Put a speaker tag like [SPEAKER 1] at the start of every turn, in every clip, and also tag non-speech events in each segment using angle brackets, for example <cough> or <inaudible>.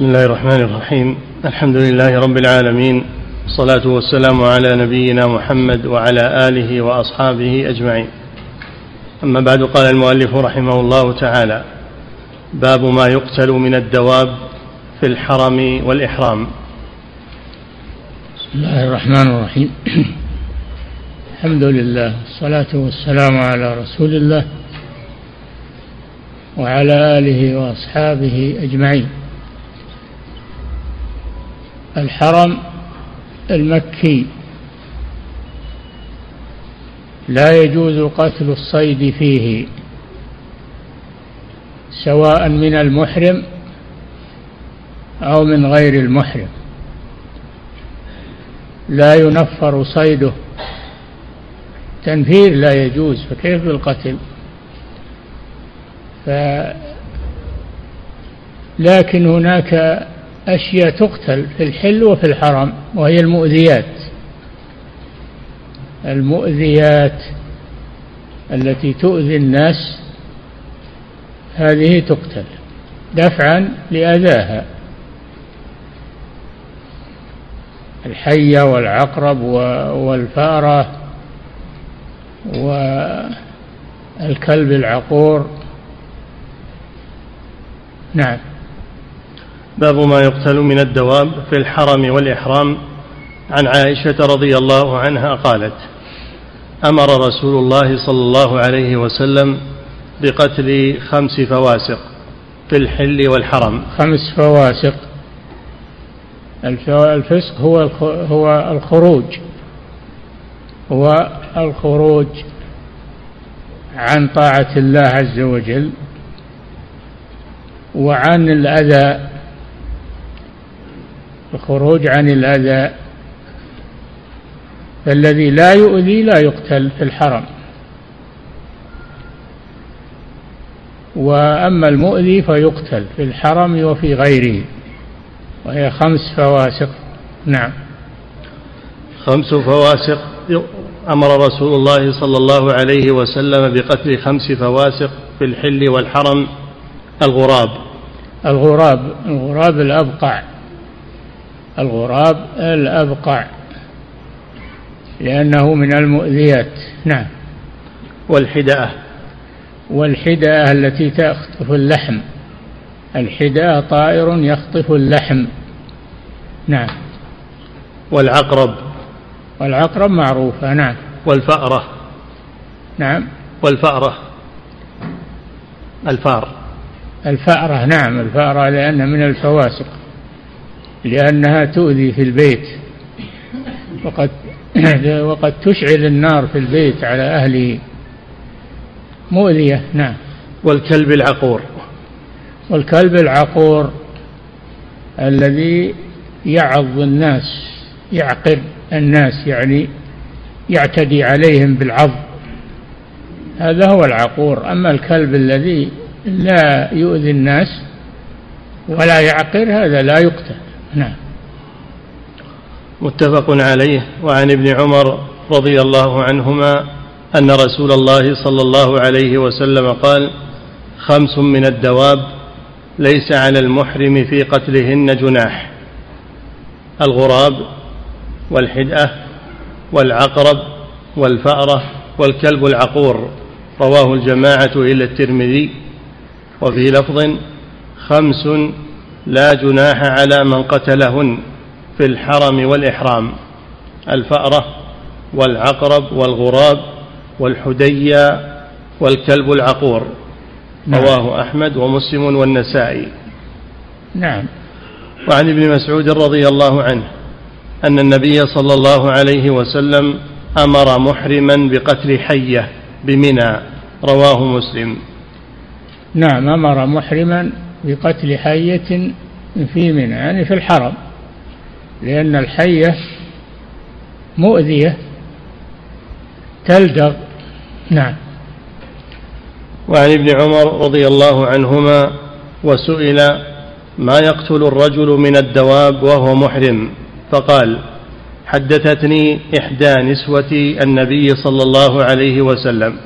[SPEAKER 1] بسم الله الرحمن الرحيم. الحمد لله رب العالمين. والصلاة والسلام على نبينا محمد وعلى آله وأصحابه أجمعين. أما بعد قال المؤلف رحمه الله تعالى باب ما يقتل من الدواب في الحرم والإحرام.
[SPEAKER 2] بسم الله الرحمن الرحيم. الحمد لله والصلاة والسلام على رسول الله وعلى آله وأصحابه أجمعين. الحرم المكي. لا يجوز قتل الصيد فيه سواء من المحرم أو من غير المحرم. لا ينفر صيده. تنفير لا يجوز فكيف بالقتل؟ ف لكن هناك أشياء تقتل في الحل وفي الحرم وهي المؤذيات. المؤذيات التي تؤذي الناس هذه تقتل دفعا لأذاها. الحية والعقرب والفأرة والكلب العقور. نعم.
[SPEAKER 1] باب ما يقتل من الدواب في الحرم والإحرام. عن عائشة رضي الله عنها قالت أمر رسول الله صلى الله عليه وسلم بقتل خمس فواسق في الحل والحرم.
[SPEAKER 2] خمس فواسق. الفسق هو هو الخروج. هو الخروج عن طاعة الله عز وجل وعن الأذى الخروج عن الأذى فالذي لا يؤذي لا يقتل في الحرم. وأما المؤذي فيقتل في الحرم وفي غيره وهي خمس فواسق. نعم.
[SPEAKER 1] خمس فواسق. أمر رسول الله صلى الله عليه وسلم بقتل خمس فواسق في الحل والحرم الغراب.
[SPEAKER 2] الغراب الغراب الأبقع. الغراب الأبقع لأنه من المؤذيات. نعم.
[SPEAKER 1] والحدأة
[SPEAKER 2] والحدأة التي تخطف اللحم. الحدأة طائر يخطف اللحم. نعم.
[SPEAKER 1] والعقرب.
[SPEAKER 2] والعقرب معروفة. نعم.
[SPEAKER 1] والفأرة.
[SPEAKER 2] نعم.
[SPEAKER 1] والفأرة. الفار.
[SPEAKER 2] الفأرة. نعم. الفأرة لأن من الفواسق. لأنها تؤذي في البيت. وقد <clears throat> وقد تشعل النار في البيت على أهله. مؤذية نعم.
[SPEAKER 1] والكلب العقور.
[SPEAKER 2] والكلب العقور الذي يعظ الناس يعقر الناس يعني يعتدي عليهم بالعض هذا هو العقور. أما الكلب الذي لا يؤذي الناس ولا يعقر هذا لا يقتل. نعم.
[SPEAKER 1] متفق عليه. وعن ابن عمر رضي الله عنهما أن رسول الله صلى الله عليه وسلم قال خمس من الدواب ليس على المحرم في قتلهن جناح. الغراب والحدأة والعقرب والفأرة والكلب العقور. رواه الجماعة إلا الترمذي. وفي لفظ خمس لا جناح على من قتلهن في الحرم والإحرام. الفأرة والعقرب والغراب والحديا والكلب العقور. نعم. رواه أحمد ومسلم والنسائي.
[SPEAKER 2] نعم.
[SPEAKER 1] وعن ابن مسعود رضي الله عنه أن النبي صلى الله عليه وسلم أمر محرما بقتل حية بمنى. رواه مسلم.
[SPEAKER 2] نعم أمر محرما بقتل حية في منى يعني في الحرم لأن الحية مؤذية تلدغ. نعم.
[SPEAKER 1] وعن ابن عمر رضي الله عنهما وسئل ما يقتل الرجل من الدواب وهو محرم؟ فقال حدثتني إحدى نسوة النبي صلى الله عليه وسلم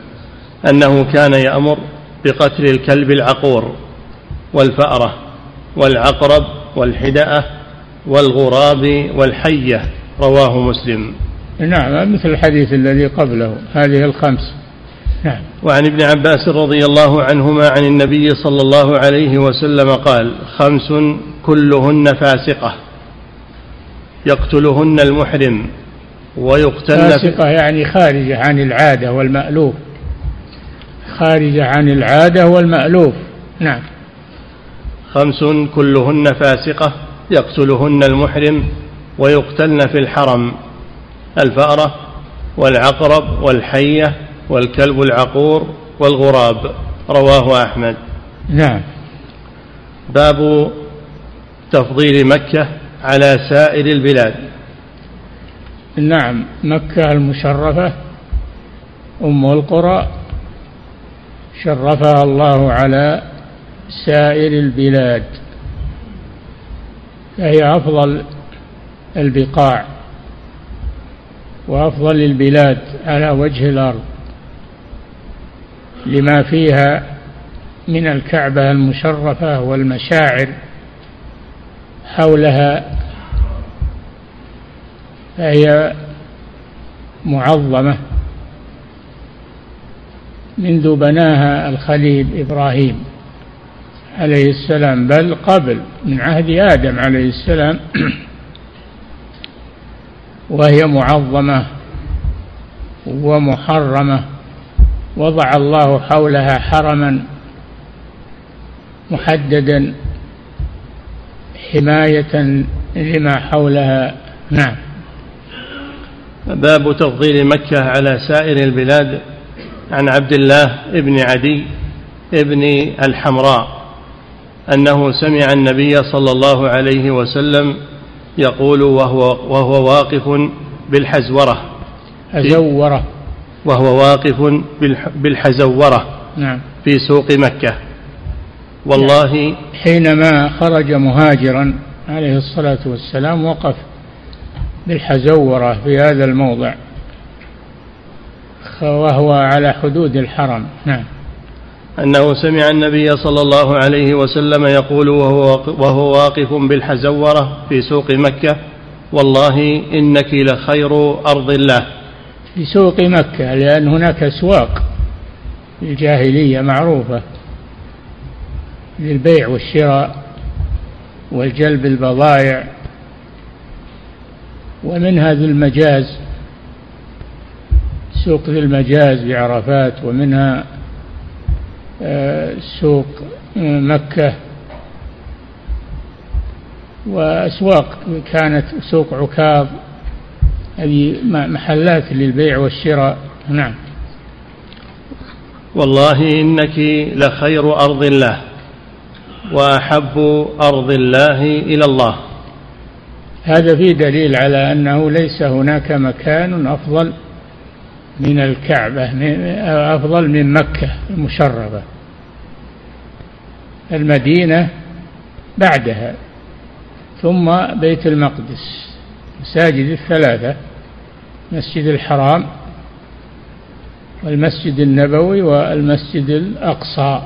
[SPEAKER 1] أنه كان يأمر بقتل الكلب العقور. والفأرة والعقرب والحدأة والغراب والحية رواه مسلم.
[SPEAKER 2] نعم مثل الحديث الذي قبله هذه الخمس.
[SPEAKER 1] نعم. وعن ابن عباس رضي الله عنهما عن النبي صلى الله عليه وسلم قال خمس كلهن فاسقة يقتلهن المحرم ويقتلن
[SPEAKER 2] فاسقة يعني خارجة عن العادة والمألوف. خارجة عن العادة والمألوف. نعم.
[SPEAKER 1] خمس كلهن فاسقة يقتلهن المحرم ويقتلن في الحرم. الفأرة والعقرب والحية والكلب العقور والغراب. رواه أحمد.
[SPEAKER 2] نعم.
[SPEAKER 1] باب تفضيل مكة على سائر البلاد.
[SPEAKER 2] نعم. مكة المشرفة أم القرى شرفها الله على سائر البلاد فهي أفضل البقاع وأفضل البلاد على وجه الأرض لما فيها من الكعبة المشرفة والمشاعر حولها فهي معظمة منذ بناها الخليل إبراهيم. عليه السلام بل قبل من عهد آدم عليه السلام <clears throat> وهي معظمة ومحرمة وضع الله حولها حرما محددا حماية لما حولها. نعم.
[SPEAKER 1] باب تفضيل مكة على سائر البلاد. عن عبد الله بن عدي بن الحمراء. أنه سمع النبي صلى الله عليه وسلم يقول وهو, وهو واقف بالحزورة.
[SPEAKER 2] حزورة.
[SPEAKER 1] وهو واقف بالحزورة
[SPEAKER 2] نعم.
[SPEAKER 1] في سوق مكة. والله
[SPEAKER 2] حينما خرج مهاجرا عليه الصلاة والسلام وقف بالحزورة في هذا الموضع وهو على حدود الحرم. نعم.
[SPEAKER 1] أنه سمع النبي صلى الله عليه وسلم يقول وهو, وهو واقف بالحزورة في سوق مكة والله إنك لخير أرض الله.
[SPEAKER 2] في سوق مكة لأن هناك أسواق الجاهلية معروفة للبيع والشراء والجلب البضائع ومنها ذو المجاز سوق ذي المجاز بعرفات ومنها سوق مكة وأسواق كانت سوق عكاظ هذه محلات للبيع والشراء. نعم.
[SPEAKER 1] والله إنك لخير أرض الله وأحب أرض الله إلى الله.
[SPEAKER 2] هذا فيه دليل على أنه ليس هناك مكان أفضل من الكعبة أفضل من مكة المشرفة. المدينة بعدها ثم بيت المقدس مساجد الثلاثة مسجد الحرام والمسجد النبوي والمسجد الأقصى.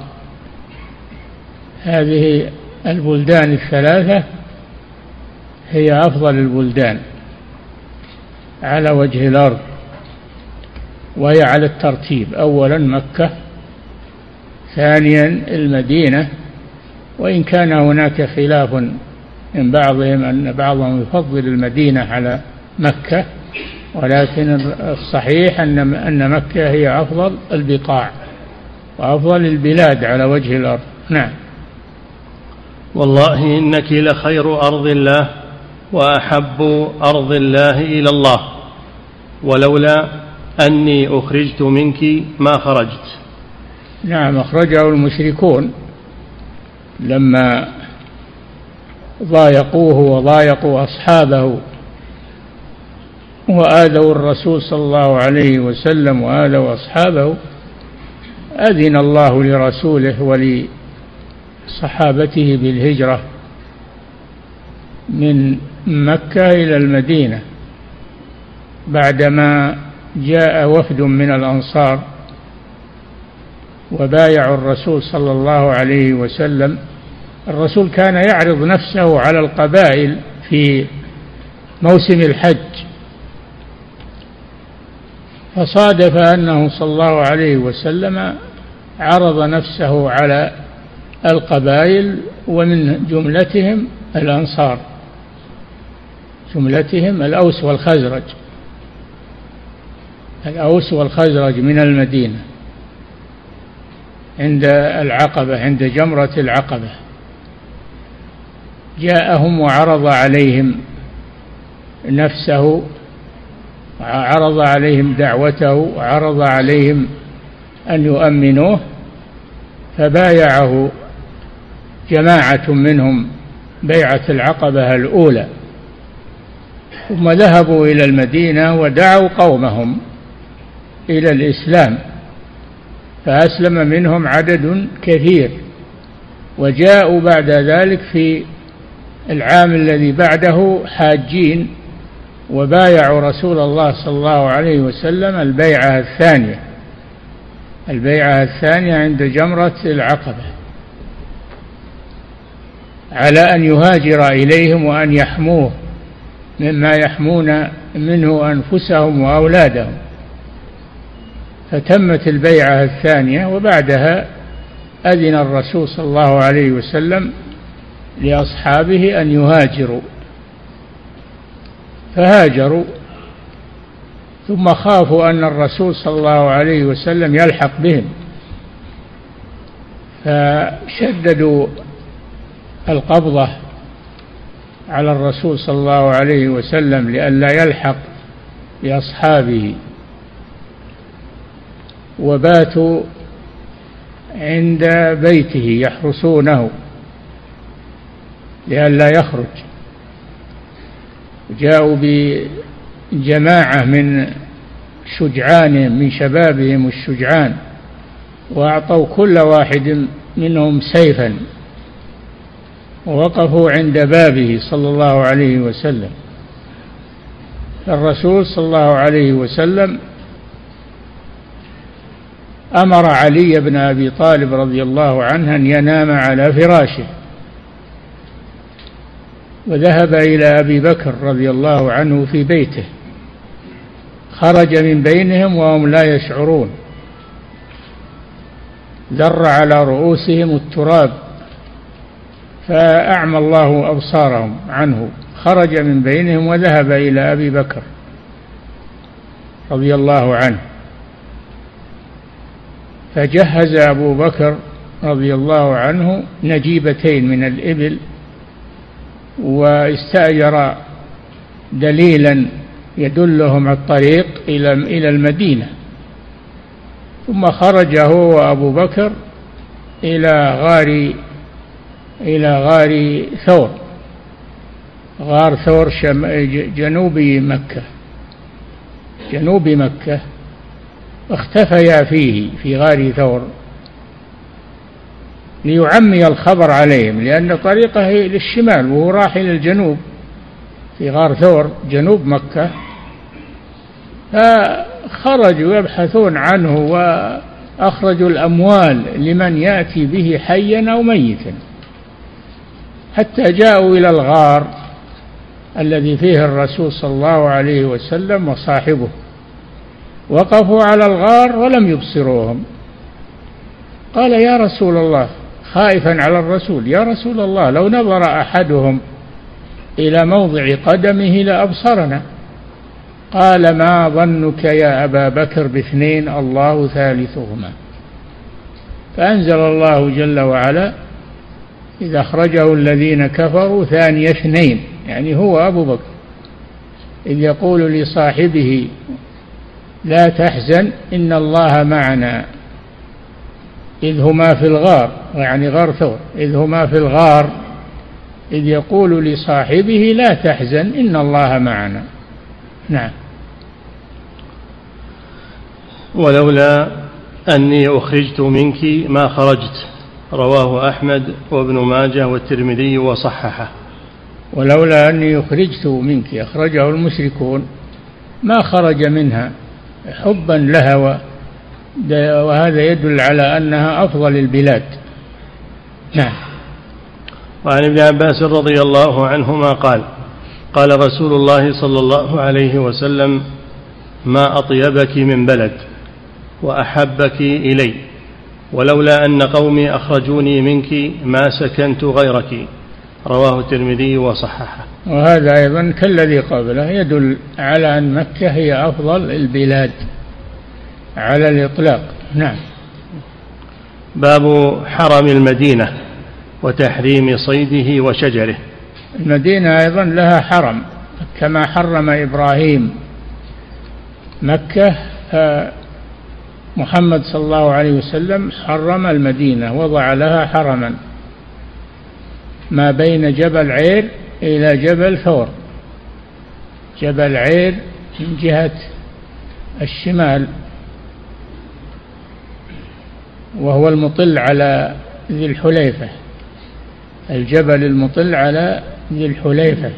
[SPEAKER 2] هذه البلدان الثلاثة هي أفضل البلدان على وجه الأرض. وهي على الترتيب. أولا مكة ثانيا المدينة وإن كان هناك خلاف من بعضهم أن بعضهم يفضل المدينة على مكة ولكن الصحيح أن أن مكة هي أفضل البقاع وأفضل البلاد على وجه الأرض. نعم.
[SPEAKER 1] والله إنك لخير أرض الله وأحب أرض الله إلى الله ولولا أني أخرجت منك ما خرجت.
[SPEAKER 2] نعم أخرجه المشركون لما ضايقوه وضايقوا أصحابه وآذوا الرسول صلى الله عليه وسلم وآذوا أصحابه أذن الله لرسوله ولصحابته بالهجرة من مكة إلى المدينة بعدما جاء وفد من الأنصار وبايعوا الرسول صلى الله عليه وسلم. الرسول كان يعرض نفسه على القبائل في موسم الحج فصادف أنه صلى الله عليه وسلم عرض نفسه على القبائل ومن جملتهم الأنصار جملتهم الأوس والخزرج. الأوس والخزرج من المدينة عند العقبة عند جمرة العقبة. جاءهم وعرض عليهم نفسه عرض عليهم دعوته وعرض عليهم أن يؤمنوه فبايعه جماعة منهم بيعة العقبة الأولى. ثم ذهبوا إلى المدينة ودعوا قومهم. إلى الإسلام فأسلم منهم عدد كثير وجاءوا بعد ذلك في العام الذي بعده حاجين وبايعوا رسول الله صلى الله عليه وسلم البيعة الثانية البيعة الثانية عند جمرة العقبة على أن يهاجر إليهم وأن يحموه مما يحمون منه أنفسهم وأولادهم. فتمت البيعة الثانية وبعدها أذن الرسول صلى الله عليه وسلم لأصحابه أن يهاجروا. فهاجروا ثم خافوا أن الرسول صلى الله عليه وسلم يلحق بهم. فشددوا القبضة على الرسول صلى الله عليه وسلم لئلا يلحق بأصحابه. وباتوا عند بيته يحرسونه لئلا يخرج. جاءوا بجماعة من شجعانهم من شبابهم الشجعان وأعطوا كل واحد منهم سيفا ووقفوا عند بابه صلى الله عليه وسلم. الرسول صلى الله عليه وسلم أمر علي بن أبي طالب رضي الله عنه أن ينام على فراشه. وذهب إلى أبي بكر رضي الله عنه في بيته. خرج من بينهم وهم لا يشعرون. ذر على رؤوسهم التراب فأعمى الله أبصارهم عنه. خرج من بينهم وذهب إلى أبي بكر رضي الله عنه. فجهز أبو بكر رضي الله عنه نجيبتين من الإبل واستأجر دليلا يدلهم الطريق إلى إلى المدينة. ثم خرج هو وأبو بكر إلى غار إلى غار ثور. غار ثور جنوب مكة. جنوب مكة. اختفيا فيه في غار ثور ليعمي الخبر عليهم لأن طريقه للشمال وهو راح إلى الجنوب في غار ثور جنوب مكة. فخرجوا يبحثون عنه وأخرجوا الأموال لمن يأتي به حيا أو ميتا. حتى جاءوا إلى الغار الذي فيه الرسول صلى الله عليه وسلم وصاحبه. وقفوا على الغار ولم يبصروهم. قال يا رسول الله خائفا على الرسول يا رسول الله لو نظر أحدهم إلى موضع قدمه لأبصرنا. قال ما ظنك يا أبا بكر باثنين الله ثالثهما. فأنزل الله جل وعلا اذا أخرجه الذين كفروا ثاني اثنين يعني هو أبو بكر إذ يقول لصاحبه لا تحزن إن الله معنا. إذ هما في الغار يعني غار ثور. إذ هما في الغار إذ يقول لصاحبه لا تحزن إن الله معنا. نعم.
[SPEAKER 1] ولولا أني أخرجت منك ما خرجت رواه أحمد وابن ماجه والترمذي وصححه.
[SPEAKER 2] ولولا أني أخرجت منك أخرجه المشركون ما خرج منها. حبا لها وهذا يدل على أنها أفضل البلاد. نعم.
[SPEAKER 1] وعن ابن عباس رضي الله عنهما قال قال رسول الله صلى الله عليه وسلم ما أطيبك من بلد وأحبك إلي ولولا أن قومي أخرجوني منك ما سكنت غيرك. رواه الترمذي وصححه.
[SPEAKER 2] وهذا أيضا كالذي قبله يدل على أن مكة هي أفضل البلاد على الإطلاق. نعم.
[SPEAKER 1] باب حرم المدينة وتحريم صيده وشجره.
[SPEAKER 2] المدينة أيضا لها حرم كما حرم إبراهيم. مكة محمد صلى الله عليه وسلم حرم المدينة وضع لها حرما. ما بين جبل عير إلى جبل ثور. جبل عير من جهة الشمال وهو المطل على ذي الحليفة. الجبل المطل على ذي الحليفة.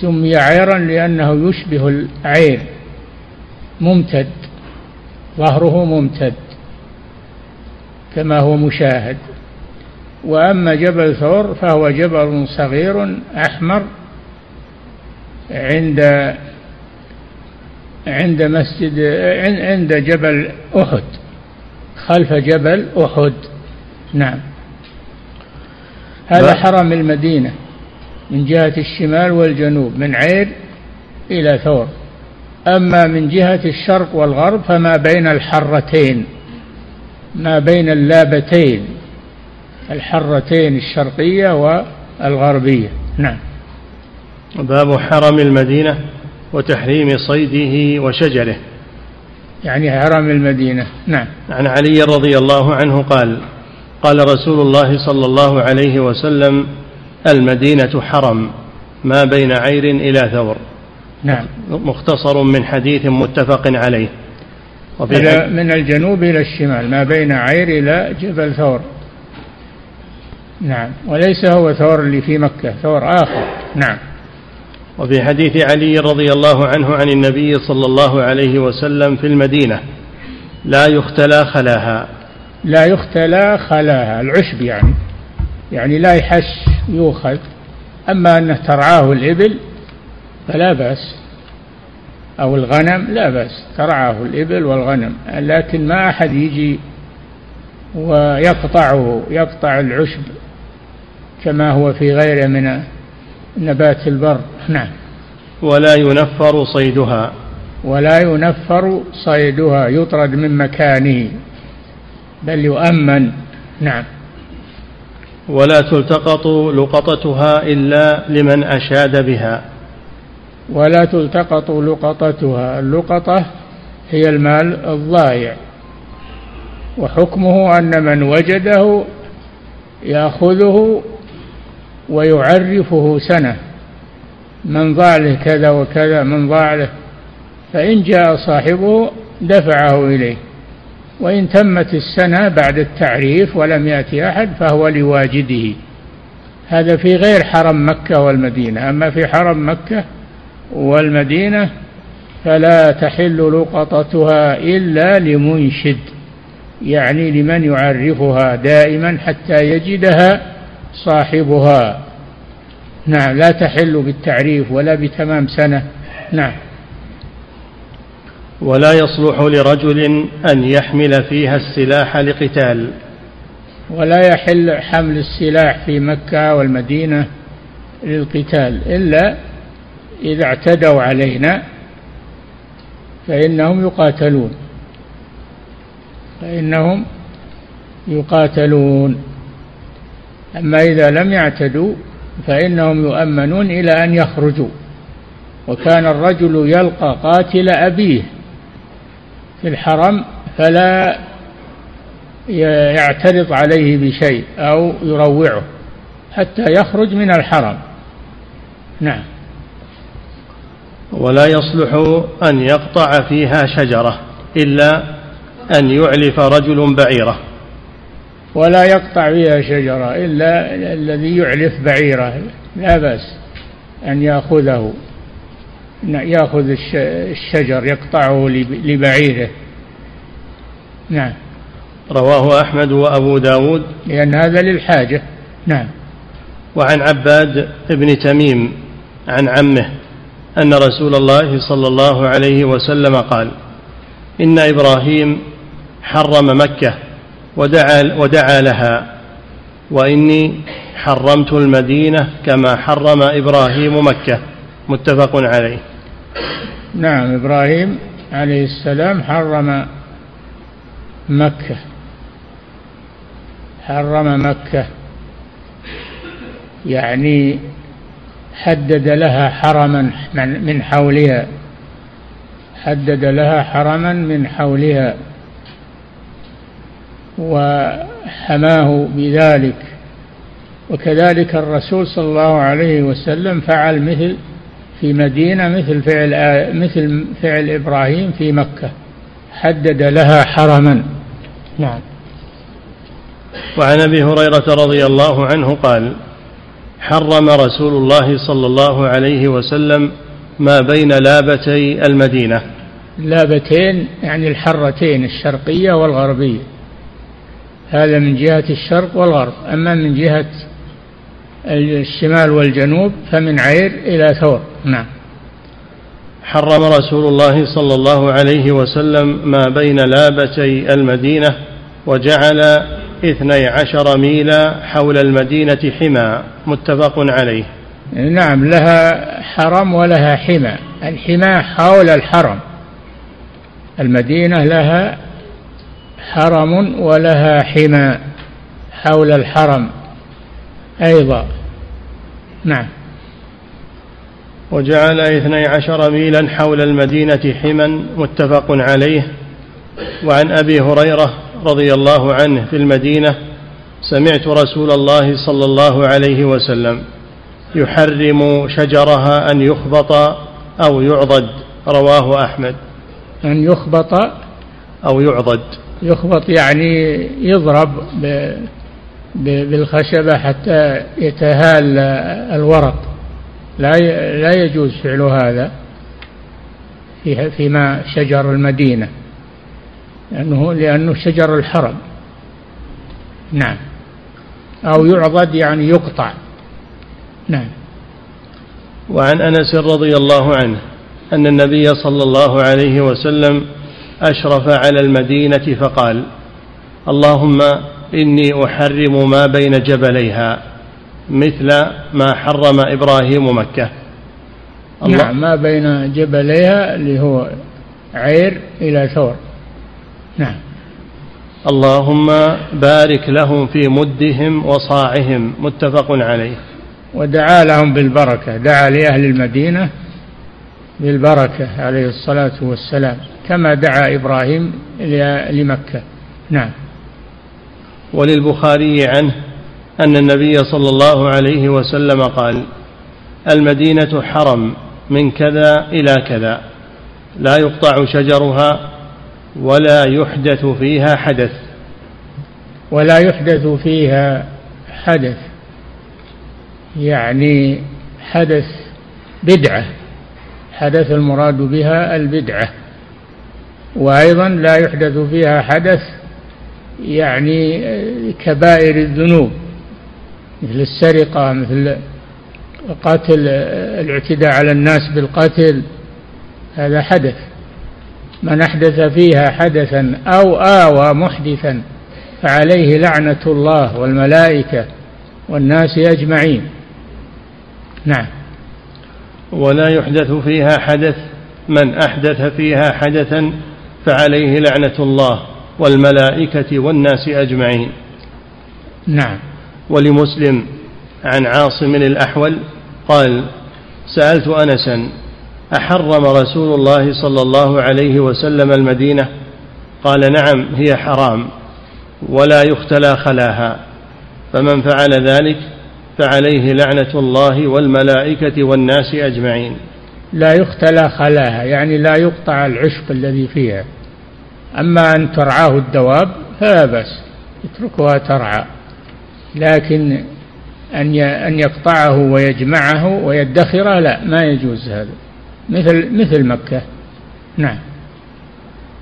[SPEAKER 2] سمي عيرا لأنه يشبه العير. ممتد ظهره ممتد كما هو مشاهد. وأما جبل ثور فهو جبل صغير أحمر عند عند مسجد عند جبل أحد خلف جبل أحد. نعم. هذا حرم المدينة من جهة الشمال والجنوب من عير إلى ثور. أما من جهة الشرق والغرب فما بين الحرتين ما بين اللابتين. الحرتين الشرقية والغربية. نعم.
[SPEAKER 1] باب حرم المدينة وتحريم صيده وشجره.
[SPEAKER 2] يعني حرم المدينة. نعم.
[SPEAKER 1] عن علي رضي الله عنه قال قال رسول الله صلى الله عليه وسلم المدينة حرم ما بين عير إلى ثور.
[SPEAKER 2] نعم.
[SPEAKER 1] مختصر من حديث متفق عليه.
[SPEAKER 2] وفي من الجنوب إلى الشمال ما بين عير إلى جبل ثور. نعم. وليس هو ثور اللي في مكة ثور آخر. نعم.
[SPEAKER 1] وفي حديث علي رضي الله عنه عن النبي صلى الله عليه وسلم في المدينة لا يختلى خلاها.
[SPEAKER 2] لا يختلى خلاها العشب يعني. يعني لا يحش يؤخذ. أما أنه ترعاه الإبل فلا بأس. أو الغنم لا بأس ترعاه الإبل والغنم. لكن ما أحد يجي ويقطعه يقطع العشب كما هو في غيره من نبات البر. نعم.
[SPEAKER 1] ولا ينفر صيدها.
[SPEAKER 2] ولا ينفر صيدها يطرد من مكانه بل يؤمن. نعم.
[SPEAKER 1] ولا تلتقط لقطتها إلا لمن أشاد بها.
[SPEAKER 2] ولا تلتقط لقطتها اللقطة هي المال الضائع. وحكمه أن من وجده يأخذه ويعرفه سنة. من ضاع له كذا وكذا من ضاع له. فإن جاء صاحبه دفعه إليه. وإن تمت السنة بعد التعريف ولم يأتي أحد فهو لواجده. هذا في غير حرم مكة والمدينة. أما في حرم مكة والمدينة فلا تحل لقطتها إلا لمنشد يعني لمن يعرفها دائما حتى يجدها صاحبها. نعم لا تحل بالتعريف ولا بتمام سنة. نعم.
[SPEAKER 1] ولا يصلح لرجل أن يحمل فيها السلاح لقتال.
[SPEAKER 2] ولا يحل حمل السلاح في مكة والمدينة للقتال إلا إذا اعتدوا علينا فإنهم يقاتلون. فإنهم يقاتلون. أما إذا لم يعتدوا فإنهم يؤمنون إلى أن يخرجوا. وكان الرجل يلقى قاتل أبيه في الحرم فلا يعترض عليه بشيء أو يروعه حتى يخرج من الحرم. نعم.
[SPEAKER 1] ولا يصلح أن يقطع فيها شجرة إلا أن يعلف رجل بعيره.
[SPEAKER 2] ولا يقطع فيها شجرة إلا الذي يعلف بعيره لا بأس أن يأخذه. يأخذ الشجر يقطعه لبعيره. نعم.
[SPEAKER 1] رواه أحمد وأبو داود.
[SPEAKER 2] لأن هذا للحاجة. نعم.
[SPEAKER 1] وعن عباد بن تميم عن عمه أن رسول الله صلى الله عليه وسلم قال إن إبراهيم حرم مكة ودعا, ودعا لها. وإني حرمت المدينة كما حرم إبراهيم مكة. متفق عليه.
[SPEAKER 2] نعم إبراهيم عليه السلام حرم مكة. حرم مكة. يعني حدد لها حرما من حولها. حدد لها حرما من حولها. وحماه بذلك. وكذلك الرسول صلى الله عليه وسلم فعل مثل في مدينة مثل فعل مثل فعل إبراهيم في مكة. حدد لها حرما. نعم.
[SPEAKER 1] وعن أبي هريرة رضي الله عنه قال حرم رسول الله صلى الله عليه وسلم ما بين لابتي المدينة.
[SPEAKER 2] لابتين يعني الحرتين الشرقية والغربية. هذا من جهة الشرق والغرب. أما من جهة الشمال والجنوب فمن عير إلى ثور. نعم.
[SPEAKER 1] حرم رسول الله صلى الله عليه وسلم ما بين لابتي المدينة وجعل اثني عشر ميلا حول المدينة حمى. متفق عليه.
[SPEAKER 2] نعم لها حرم ولها حمى. الحمى حول الحرم. المدينة لها حرم ولها حمى حول الحرم أيضا. نعم.
[SPEAKER 1] وجعل اثني عشر ميلا حول المدينة حما متفق عليه. وعن أبي هريرة رضي الله عنه في المدينة سمعت رسول الله صلى الله عليه وسلم يحرم شجرها أن يخبط أو يعضد. رواه أحمد.
[SPEAKER 2] أن يخبط
[SPEAKER 1] أو يعضد.
[SPEAKER 2] يخبط يعني يضرب بالخشبة حتى يتهال الورق. لا لا يجوز فعل هذا في فيما شجر المدينة لأنه لأنه شجر الحرم. نعم. أو يعضد يعني يقطع. نعم.
[SPEAKER 1] وعن أنس رضي الله عنه أن النبي صلى الله عليه وسلم أشرف على المدينة فقال اللهم إني أحرم ما بين جبليها مثل ما حرم إبراهيم مكة.
[SPEAKER 2] الله نعم ما بين جبليها اللي هو عير إلى ثور. نعم.
[SPEAKER 1] اللهم بارك لهم في مدهم وصاعهم متفق عليه.
[SPEAKER 2] ودعا لهم بالبركة دعا لأهل المدينة بالبركة عليه الصلاة والسلام. كما دعا إبراهيم لمكة. نعم.
[SPEAKER 1] وللبخاري عنه أن النبي صلى الله عليه وسلم قال المدينة حرم من كذا إلى كذا لا يقطع شجرها ولا يحدث فيها حدث.
[SPEAKER 2] ولا يحدث فيها حدث. يعني حدث بدعة. حدث المراد بها البدعة. وأيضا لا يحدث فيها حدث يعني كبائر الذنوب مثل السرقة مثل قتل الاعتداء على الناس بالقتل هذا حدث. من أحدث فيها حدثا أو آوى محدثا فعليه لعنة الله والملائكة والناس أجمعين. نعم.
[SPEAKER 1] ولا يحدث فيها حدث من أحدث فيها حدثا فعليه لعنة الله والملائكة والناس أجمعين.
[SPEAKER 2] نعم.
[SPEAKER 1] ولمسلم عن عاصم الأحول قال سألت أنسا أحرم رسول الله صلى الله عليه وسلم المدينة؟ قال نعم هي حرام ولا يختلى خلاها. فمن فعل ذلك فعليه لعنة الله والملائكة والناس أجمعين.
[SPEAKER 2] لا يختلى خلاها يعني لا يقطع العشب الذي فيها. أما أن ترعاه الدواب فلا بأس يتركها ترعى. لكن أن أن يقطعه ويجمعه ويدخره لا ما يجوز هذا. مثل مثل مكة. نعم.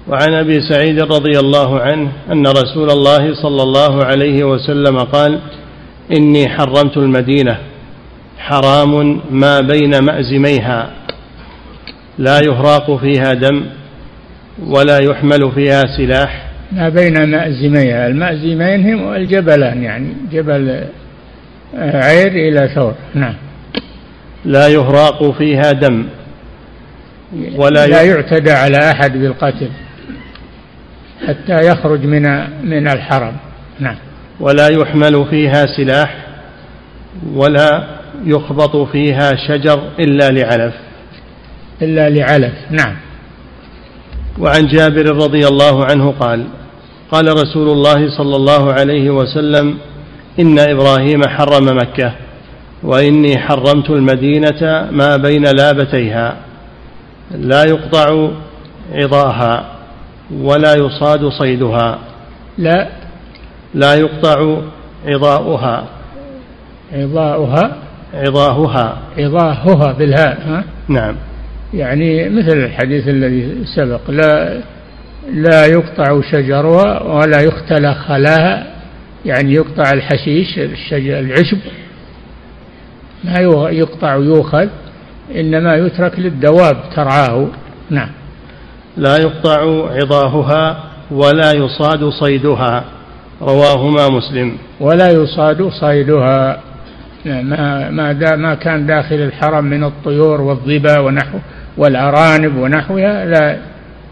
[SPEAKER 1] وعن أبي سعيد رضي الله عنه أن رسول الله صلى الله عليه وسلم قال إني حرمت المدينة حرام ما بين مأزميها. لا يهراق فيها دم ولا يحمل فيها سلاح.
[SPEAKER 2] ما بين مأزميها المأزمين هم الجبلان يعني جبل عير إلى ثور. نعم.
[SPEAKER 1] لا يهراق فيها دم
[SPEAKER 2] ولا لا يعتدى على أحد بالقتل حتى يخرج من من الحرم. نعم.
[SPEAKER 1] ولا يحمل فيها سلاح ولا يخبط فيها شجر إلا لعلف.
[SPEAKER 2] إلا لعلف. نعم.
[SPEAKER 1] وعن جابر رضي الله عنه قال قال رسول الله صلى الله عليه وسلم إن إبراهيم حرم مكة وإني حرمت المدينة ما بين لابتيها. لا يقطع عضاها ولا يصاد صيدها.
[SPEAKER 2] لا.
[SPEAKER 1] لا يقطع عضاؤها.
[SPEAKER 2] عضاؤها.
[SPEAKER 1] عضاهها.
[SPEAKER 2] عضاهها بالهاء ها؟
[SPEAKER 1] نعم.
[SPEAKER 2] يعني مثل الحديث الذي سبق لا لا يقطع شجرها ولا يختلى خلاها يعني يقطع الحشيش الشجر العشب. ما يقطع يؤخذ إنما يترك للدواب ترعاه. نعم.
[SPEAKER 1] لا يقطع عضاهها ولا يصاد صيدها. رواهما مسلم.
[SPEAKER 2] ولا يصاد صيدها. ما ما دا ما كان داخل الحرم من الطيور والظبا ونحو والأرانب ونحوها لا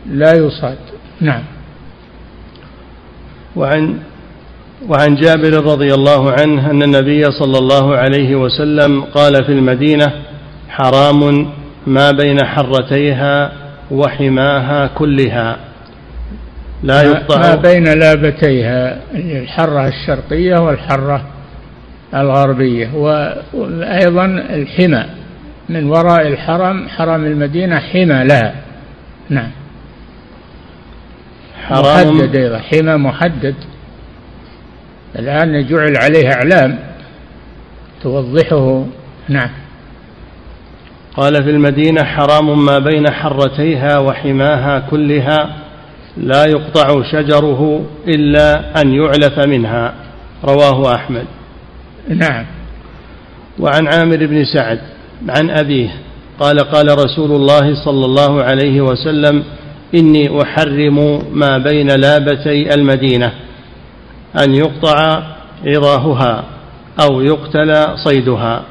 [SPEAKER 2] لا يصاد. نعم.
[SPEAKER 1] وعن وعن جابر رضي الله عنه أن النبي صلى الله عليه وسلم قال في المدينة حرام ما بين حرتيها وحماها كلها.
[SPEAKER 2] لا يقطع ما بين لابتيها الحرة الشرقية والحرة الغربية وأيضا الحمى. من وراء الحرم حرم المدينة حمى لها نعم. حرام. محدد أيضا حمى محدد. الآن جعل عليه أعلام. توضحه. نعم.
[SPEAKER 1] قال في المدينة حرام ما بين حرتيها وحماها كلها لا يقطع شجره إلا أن يعلف منها. رواه أحمد.
[SPEAKER 2] نعم.
[SPEAKER 1] وعن عامر بن سعد. عن أبيه قال قال رسول الله صلى الله عليه وسلم إني أحرم ما بين لابتي المدينة أن يقطع عظاهها أو يقتل صيدها.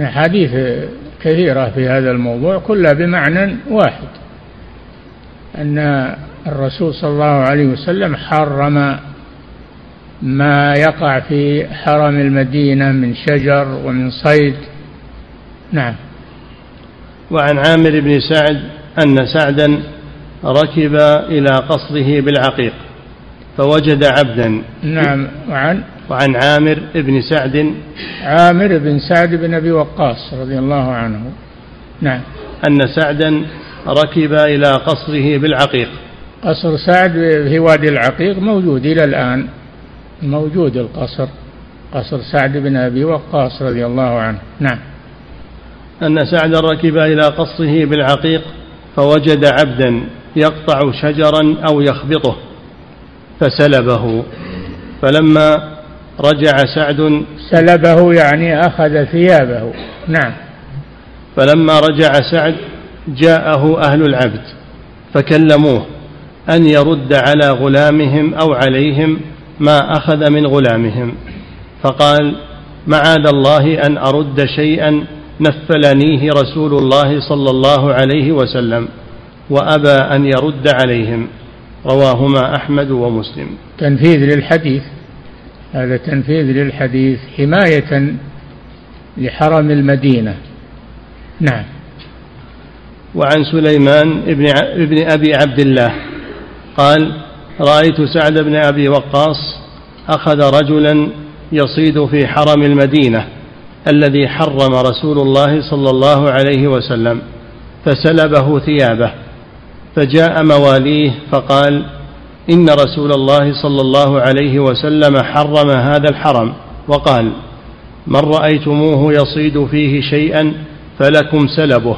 [SPEAKER 2] حديث كثيرة في هذا الموضوع كلها بمعنى واحد أن الرسول صلى الله عليه وسلم حرم ما يقع في حرم المدينة من شجر ومن صيد. نعم.
[SPEAKER 1] وعن عامر بن سعد أن سعدا ركب إلى قصره بالعقيق فوجد عبدا.
[SPEAKER 2] نعم. وعن؟
[SPEAKER 1] وعن عامر بن سعد.
[SPEAKER 2] عامر بن سعد بن أبي وقاص رضي الله عنه. نعم.
[SPEAKER 1] أن سعدا ركب إلى قصره بالعقيق.
[SPEAKER 2] قصر سعد في وادي العقيق موجود إلى الآن. موجود القصر. قصر سعد بن أبي وقاص رضي الله عنه. نعم.
[SPEAKER 1] أن سعد ركب إلى قصره بالعقيق فوجد عبدا يقطع شجرا أو يخبطه فسلبه. فلما رجع سعد
[SPEAKER 2] سلبه يعني أخذ ثيابه. نعم.
[SPEAKER 1] فلما رجع سعد جاءه أهل العبد فكلموه أن يرد على غلامهم أو عليهم ما أخذ من غلامهم. فقال معاذ الله أن أرد شيئا نفلنيه رسول الله صلى الله عليه وسلم وأبى أن يرد عليهم. رواهما أحمد ومسلم.
[SPEAKER 2] تنفيذ للحديث. هذا تنفيذ للحديث حماية لحرم المدينة. نعم.
[SPEAKER 1] وعن سليمان ابن ابن أبي عبد الله قال رأيت سعد بن أبي وقاص أخذ رجلا يصيد في حرم المدينة الذي حرم رسول الله صلى الله عليه وسلم فسلبه ثيابه فجاء مواليه فقال إن رسول الله صلى الله عليه وسلم حرم هذا الحرم. وقال من رأيتموه يصيد فيه شيئا فلكم سلبه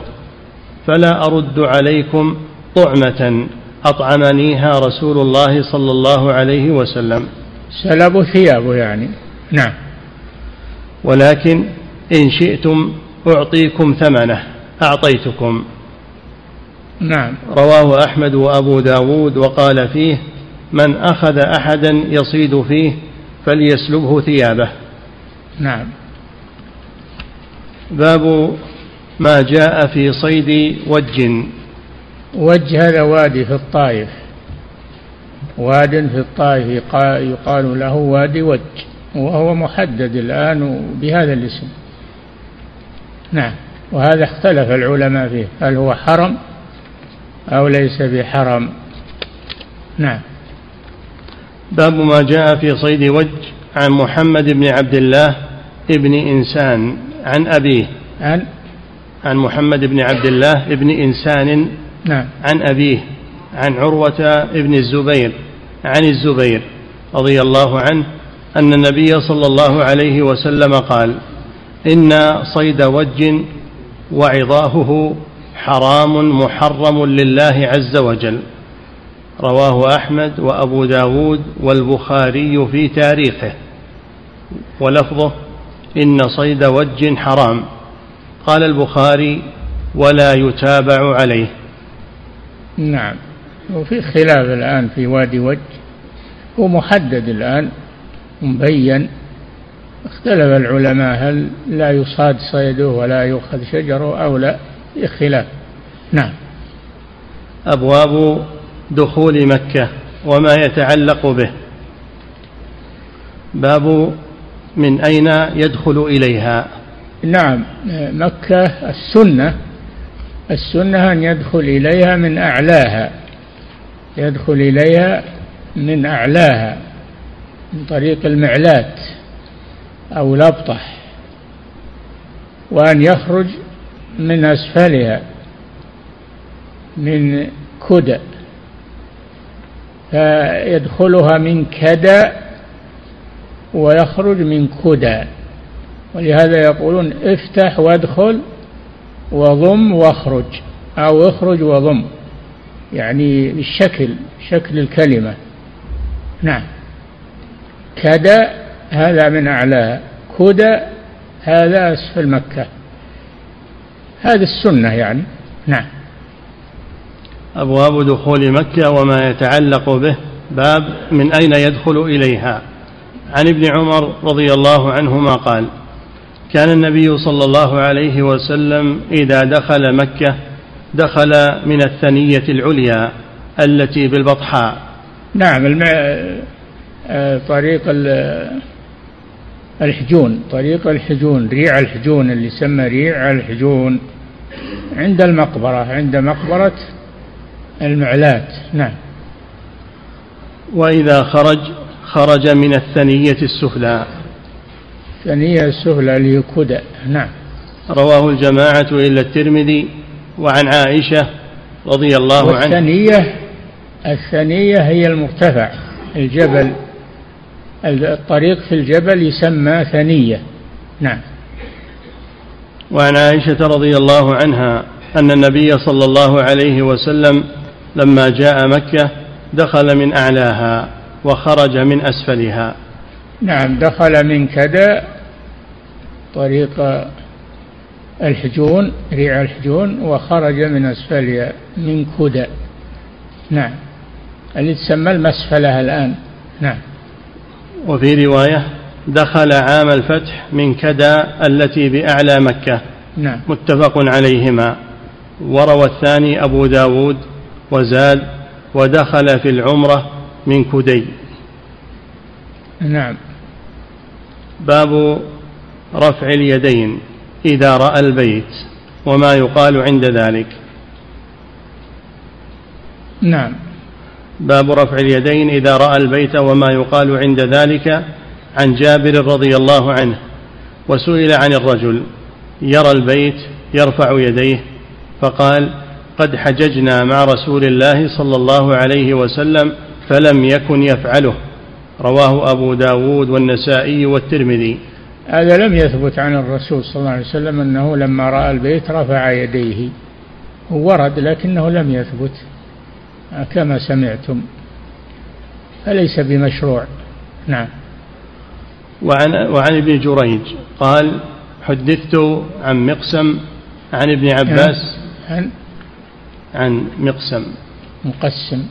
[SPEAKER 1] فلا أرد عليكم طعمة أطعمنيها رسول الله صلى الله عليه وسلم.
[SPEAKER 2] سلب ثيابه يعني. نعم.
[SPEAKER 1] ولكن إن شئتم أعطيكم ثمنه أعطيتكم.
[SPEAKER 2] نعم.
[SPEAKER 1] رواه أحمد وأبو داود وقال فيه من أخذ أحدا يصيد فيه فليسلبه ثيابه.
[SPEAKER 2] نعم.
[SPEAKER 1] باب ما جاء في صيد وج.
[SPEAKER 2] وج هذا وادي في الطائف. واد في الطائف يقال له وادي وج. وهو محدد الآن بهذا الاسم. نعم. وهذا اختلف العلماء فيه. هل هو حرم أو ليس بحرم؟ نعم.
[SPEAKER 1] باب ما جاء في صيد وج عن محمد بن عبد الله ابن إنسان عن أبيه.
[SPEAKER 2] عن؟
[SPEAKER 1] عن محمد بن عبد الله ابن إنسان
[SPEAKER 2] نعم.
[SPEAKER 1] عن أبيه. عن عروة ابن الزبير. عن الزبير رضي الله عنه أن النبي صلى الله عليه وسلم قال إن صيد وج وعظاهه حرام محرم لله عز وجل. رواه أحمد وأبو داود والبخاري في تاريخه. ولفظه إن صيد وج حرام. قال البخاري ولا يتابع عليه.
[SPEAKER 2] نعم. وفي خلاف الآن في وادي وج هو محدد الآن مبين. اختلف العلماء هل لا يصاد صيده ولا يؤخذ شجره أو لا في خلاف نعم.
[SPEAKER 1] أبواب دخول مكة وما يتعلق به. باب من أين يدخل إليها.
[SPEAKER 2] نعم. مكة السنة السنة أن يدخل إليها من أعلاها. يدخل إليها من أعلاها. من طريق المعلات أو الأبطح وأن يخرج من أسفلها من كدى فيدخلها من كدى ويخرج من كدى ولهذا يقولون افتح وادخل وضم واخرج أو اخرج وضم يعني بالشكل شكل الكلمة. نعم. كدى هذا من أعلاها كدى هذا أسفل مكة. هذه السنة يعني. نعم.
[SPEAKER 1] أبواب دخول مكة وما يتعلق به. باب من أين يدخل إليها. عن ابن عمر رضي الله عنهما قال كان النبي صلى الله عليه وسلم إذا دخل مكة دخل من الثنية العليا التي بالبطحاء.
[SPEAKER 2] نعم طريق الحجون طريق الحجون ريع الحجون اللي يسمى ريع الحجون. عند المقبرة عند مقبرة المعلات نعم.
[SPEAKER 1] وإذا خرج خرج من الثنية السفلى.
[SPEAKER 2] الثنية السفلى اللي كدى نعم.
[SPEAKER 1] رواه الجماعة إلا الترمذي وعن عائشة رضي الله عنها.
[SPEAKER 2] الثنية الثنية هي المرتفع الجبل. الطريق في الجبل يسمى ثنية. نعم.
[SPEAKER 1] وعن عائشة رضي الله عنها أن النبي صلى الله عليه وسلم لما جاء مكة دخل من أعلاها وخرج من أسفلها.
[SPEAKER 2] نعم دخل من كذا طريق الحجون ريع الحجون وخرج من أسفلها من كدى نعم. اللي تسمى المسفلة الآن. نعم.
[SPEAKER 1] وفي رواية دخل عام الفتح من كدى التي بأعلى مكة.
[SPEAKER 2] نعم.
[SPEAKER 1] متفق عليهما. وروى الثاني أبو داود وزاد ودخل في العمرة من كدي.
[SPEAKER 2] نعم.
[SPEAKER 1] باب رفع اليدين إذا رأى البيت وما يقال عند ذلك.
[SPEAKER 2] نعم.
[SPEAKER 1] باب رفع اليدين إذا رأى البيت وما يقال عند ذلك عن جابر رضي الله عنه وسئل عن الرجل يرى البيت يرفع يديه فقال قد حججنا مع رسول الله صلى الله عليه وسلم فلم يكن يفعله رواه أبو داود والنسائي والترمذي.
[SPEAKER 2] هذا لم يثبت عن الرسول صلى الله عليه وسلم أنه لما رأى البيت رفع يديه. ورد لكنه لم يثبت. كما سمعتم. فليس بمشروع؟ نعم.
[SPEAKER 1] وعن, وعن ابن جريج قال حدثت عن مقسم عن ابن عباس
[SPEAKER 2] عن؟
[SPEAKER 1] عن مقسم.
[SPEAKER 2] مقسم.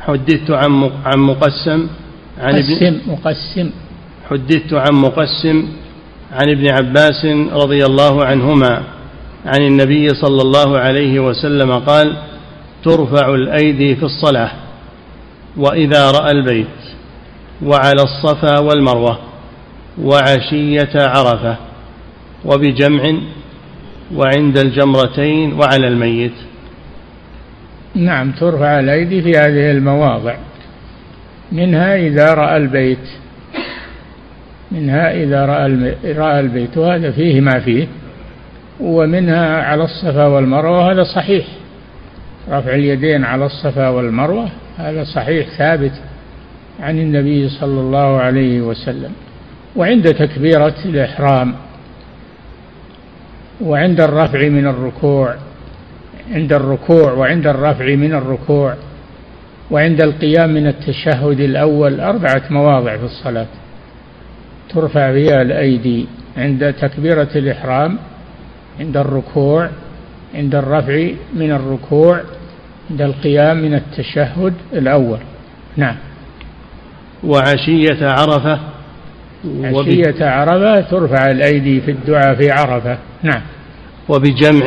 [SPEAKER 1] حدثت عن عن مقسم عن
[SPEAKER 2] ابن مقسم.
[SPEAKER 1] حدثت عن مقسم عن ابن عباس رضي الله عنهما عن النبي صلى الله عليه وسلم قال ترفع الأيدي في الصلاة وإذا رأى البيت وعلى الصفا والمروة وعشية عرفة وبجمع وعند الجمرتين وعلى الميت.
[SPEAKER 2] نعم ترفع الأيدي في هذه المواضع. منها إذا رأى البيت. منها إذا رأى رأى البيت وهذا فيه ما فيه. ومنها على الصفا والمروة هذا صحيح. رفع اليدين على الصفا والمروة هذا صحيح ثابت عن النبي صلى الله عليه وسلم. وعند تكبيرة الإحرام وعند الرفع من الركوع عند الركوع وعند الرفع من الركوع وعند القيام من التشهد الأول أربعة مواضع في الصلاة ترفع فيها الأيدي. عند تكبيرة الإحرام عند الركوع عند الرفع من الركوع عند القيام من التشهد الأول. نعم.
[SPEAKER 1] وعشية عرفة
[SPEAKER 2] عشية عرفة ترفع الأيدي في الدعاء في عرفة. نعم.
[SPEAKER 1] وبجمع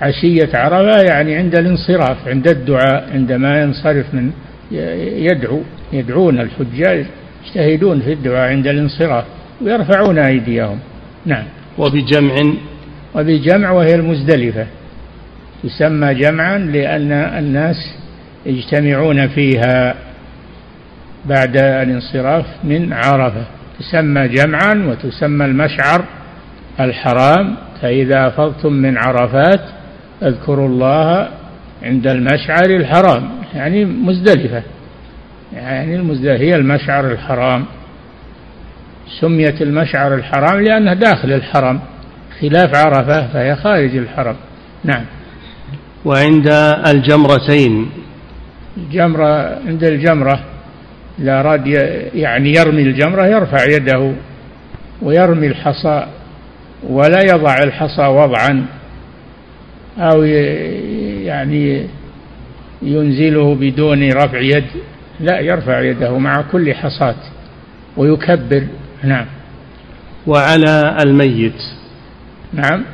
[SPEAKER 2] عشية عرفة يعني عند الانصراف عند الدعاء عندما ينصرف من يدعو يدعون الحجاج يجتهدون في الدعاء عند الانصراف ويرفعون أيديهم. نعم.
[SPEAKER 1] وبجمع
[SPEAKER 2] وبجمع وهي المزدلفة. تسمى جمعا لأن الناس يجتمعون فيها بعد الانصراف من عرفة. تسمى جمعا وتسمى المشعر الحرام فإذا أفضتم من عرفات اذكروا الله عند المشعر الحرام يعني مزدلفة يعني المزدلفة هي المشعر الحرام. سميت المشعر الحرام لأنها داخل الحرم خلاف عرفة فهي خارج الحرم. نعم.
[SPEAKER 1] وعند الجمرتين.
[SPEAKER 2] الجمرة عند الجمرة إذا أراد يعني يرمي الجمرة يرفع يده ويرمي الحصى ولا يضع الحصى وضعا أو يعني ينزله بدون رفع يد لا يرفع يده مع كل حصاة ويكبر. نعم.
[SPEAKER 1] وعلى الميت.
[SPEAKER 2] نعم.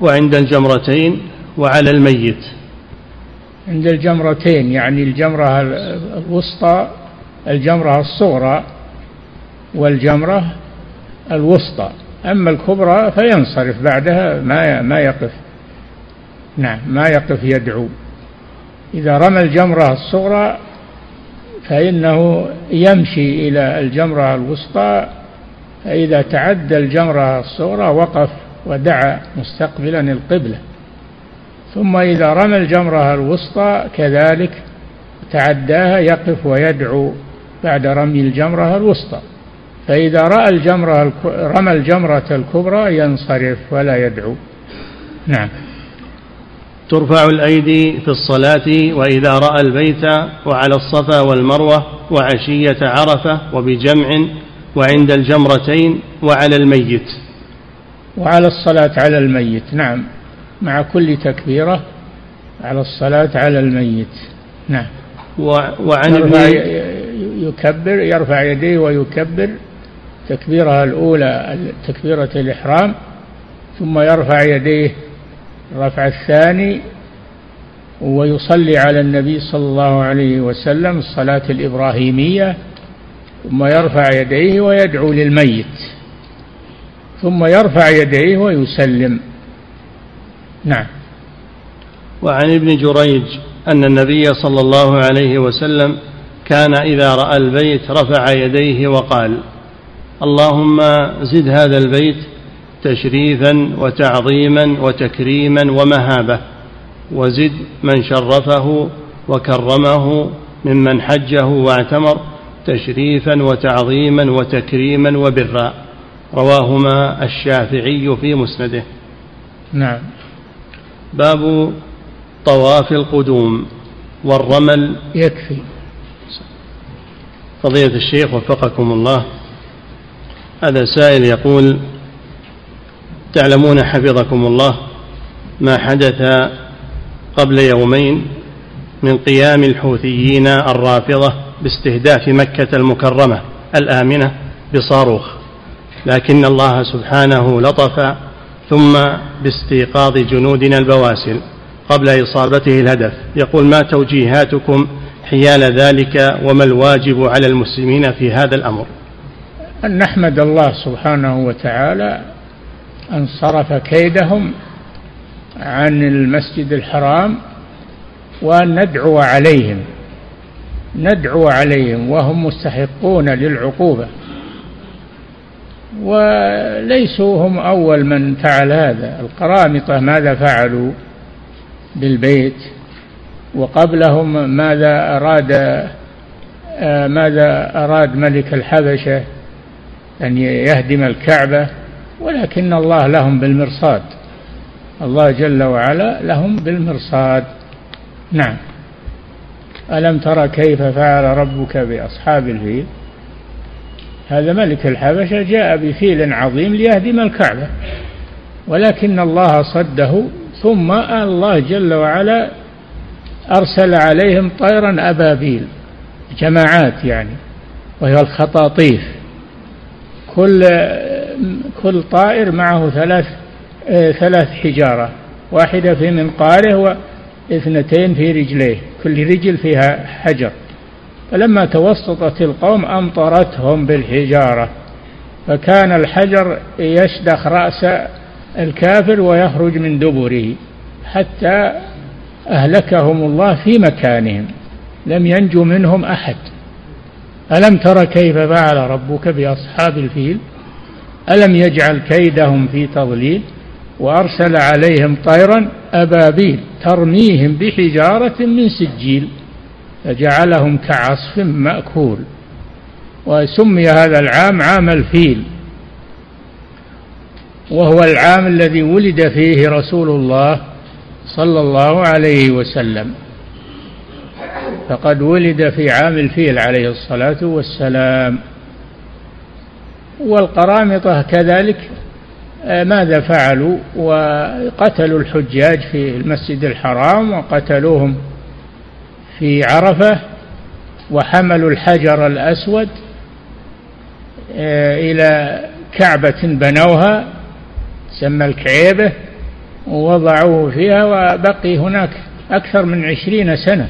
[SPEAKER 1] وعند الجمرتين وعلى الميت.
[SPEAKER 2] عند الجمرتين يعني الجمرة الوسطى الجمرة الصغرى والجمرة الوسطى. أما الكبرى فينصرف بعدها ما ما يقف. نعم ما يقف يدعو. إذا رمى الجمرة الصغرى فإنه يمشي إلى الجمرة الوسطى. فإذا تعدى الجمرة الصغرى وقف ودعا مستقبلا القبلة. ثم إذا رمى الجمرة الوسطى كذلك تعداها يقف ويدعو بعد رمي الجمرة الوسطى. فإذا رأى الجمرة رمى الجمرة الكبرى ينصرف ولا يدعو. نعم.
[SPEAKER 1] ترفع الأيدي في الصلاة وإذا رأى البيت وعلى الصفا والمروة وعشية عرفة وبجمع وعند الجمرتين وعلى الميت.
[SPEAKER 2] وعلى الصلاة على الميت. نعم. مع كل تكبيرة على الصلاة على الميت. نعم.
[SPEAKER 1] وعن
[SPEAKER 2] يرفع يكبر يرفع يديه ويكبر تكبيرها الأولى تكبيرة الإحرام ثم يرفع يديه الرفع الثاني ويصلي على النبي صلى الله عليه وسلم الصلاة الإبراهيمية ثم يرفع يديه ويدعو للميت ثم يرفع يديه ويسلم. نعم.
[SPEAKER 1] وعن ابن جريج أن النبي صلى الله عليه وسلم كان إذا رأى البيت رفع يديه وقال اللهم زد هذا البيت تشريفا وتعظيما وتكريما ومهابة وزد من شرفه وكرمه ممن حجه واعتمر تشريفا وتعظيما وتكريما وبرا رواهما الشافعي في مسنده.
[SPEAKER 2] نعم.
[SPEAKER 1] باب طواف القدوم والرمل.
[SPEAKER 2] يكفي.
[SPEAKER 1] فضيلة الشيخ وفقكم الله هذا سائل يقول تعلمون حفظكم الله ما حدث قبل يومين من قيام الحوثيين الرافضة باستهداف مكة المكرمة الآمنة بصاروخ لكن الله سبحانه لطف ثم باستيقاظ جنودنا البواسل قبل إصابته الهدف. يقول ما توجيهاتكم حيال ذلك وما الواجب على المسلمين في هذا الأمر؟
[SPEAKER 2] أن نحمد الله سبحانه وتعالى أن صرف كيدهم عن المسجد الحرام وأن ندعو عليهم. ندعو عليهم وهم مستحقون للعقوبة. وليسوا هم أول من فعل هذا. القرامطة ماذا فعلوا بالبيت؟ وقبلهم ماذا أراد ماذا أراد ملك الحبشة أن يهدم الكعبة؟ ولكن الله لهم بالمرصاد. الله جل وعلا لهم بالمرصاد. نعم. ألم ترى كيف فعل ربك بأصحاب الفيل؟ هذا ملك الحبشة جاء بفيل عظيم ليهدم الكعبة ولكن الله صده ثم الله جل وعلا أرسل عليهم طيرا أبابيل جماعات يعني وهي الخطاطيف. كل كل طائر معه ثلاث ثلاث حجارة واحدة في منقاره واثنتين في رجليه كل رجل فيها حجر. فلما توسطت القوم أمطرتهم بالحجارة فكان الحجر يشدخ رأس الكافر ويخرج من دبره حتى أهلكهم الله في مكانهم لم ينجو منهم أحد. ألم تر كيف فعل ربك بأصحاب الفيل؟ ألم يجعل كيدهم في تضليل؟ وأرسل عليهم طيرا أبابيل ترميهم بحجارة من سجيل. فجعلهم كعصف مأكول. وسمي هذا العام عام الفيل. وهو العام الذي ولد فيه رسول الله صلى الله عليه وسلم. فقد ولد في عام الفيل عليه الصلاة والسلام. والقرامطة كذلك آه، ماذا فعلوا؟ وقتلوا الحجاج في المسجد الحرام وقتلوهم في عرفة وحملوا الحجر الأسود آه، إلى كعبة بنوها سمى الكعيبة ووضعوه فيها وبقي هناك أكثر من عشرين سنة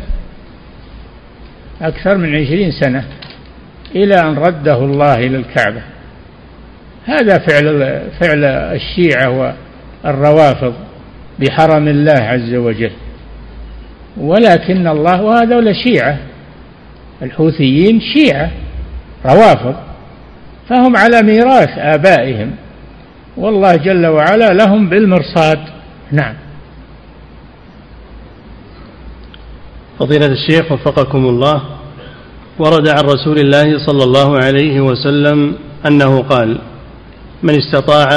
[SPEAKER 2] أكثر من عشرين سنة إلى أن رده الله إلى الكعبة هذا فعل فعل الشيعة والروافض بحرم الله عز وجل. ولكن الله وهذول شيعة. الحوثيين شيعة روافض. فهم على ميراث آبائهم. والله جل وعلا لهم بالمرصاد. نعم.
[SPEAKER 1] فضيلة الشيخ وفقكم الله. ورد عن رسول الله صلى الله عليه وسلم أنه قال من استطاع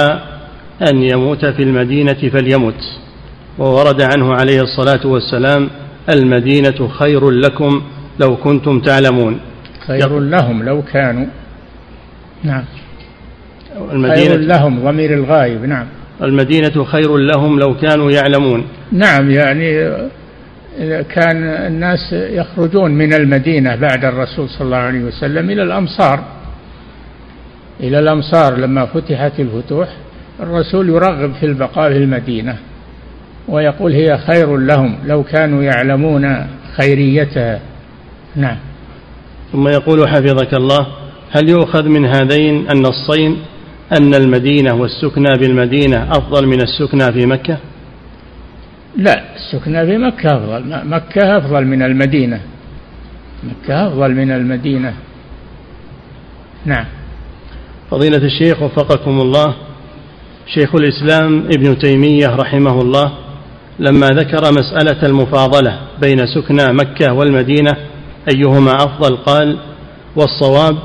[SPEAKER 1] أن يموت في المدينة فليمت. وورد عنه عليه الصلاة والسلام المدينة خير لكم لو كنتم تعلمون.
[SPEAKER 2] خير لهم لو كانوا. نعم. المدينة خير لهم ضمير الغايب نعم.
[SPEAKER 1] المدينة خير لهم لو كانوا يعلمون.
[SPEAKER 2] نعم يعني كان الناس يخرجون من المدينة بعد الرسول صلى الله عليه وسلم إلى الأمصار. إلى الأمصار لما فتحت الفتوح الرسول يرغب في البقاء في المدينة. ويقول هي خير لهم لو كانوا يعلمون خيريتها. نعم.
[SPEAKER 1] ثم يقول حفظك الله هل يؤخذ من هذين النصين أن المدينة والسكنى بالمدينة أفضل من السكنى في مكة؟
[SPEAKER 2] لا السكنى في مكة أفضل. مكة أفضل من المدينة. مكة أفضل من المدينة. نعم.
[SPEAKER 1] فضيلة الشيخ وفقكم الله شيخ الإسلام ابن تيمية رحمه الله لما ذكر مسألة المفاضلة بين سكنى مكة والمدينة أيهما أفضل؟ قال والصواب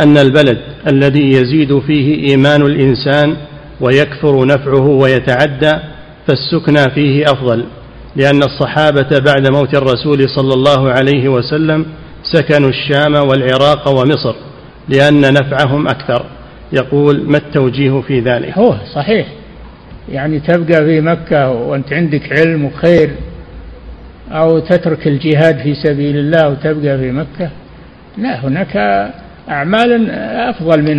[SPEAKER 1] أن البلد الذي يزيد فيه إيمان الإنسان ويكثر نفعه ويتعدى فالسكنى فيه أفضل لأن الصحابة بعد موت الرسول صلى الله عليه وسلم سكنوا الشام والعراق ومصر لأن نفعهم أكثر. يقول ما التوجيه في ذلك؟
[SPEAKER 2] هو صحيح. يعني تبقى في مكة وأنت عندك علم وخير أو تترك الجهاد في سبيل الله وتبقى في مكة لا هناك أعمال أفضل من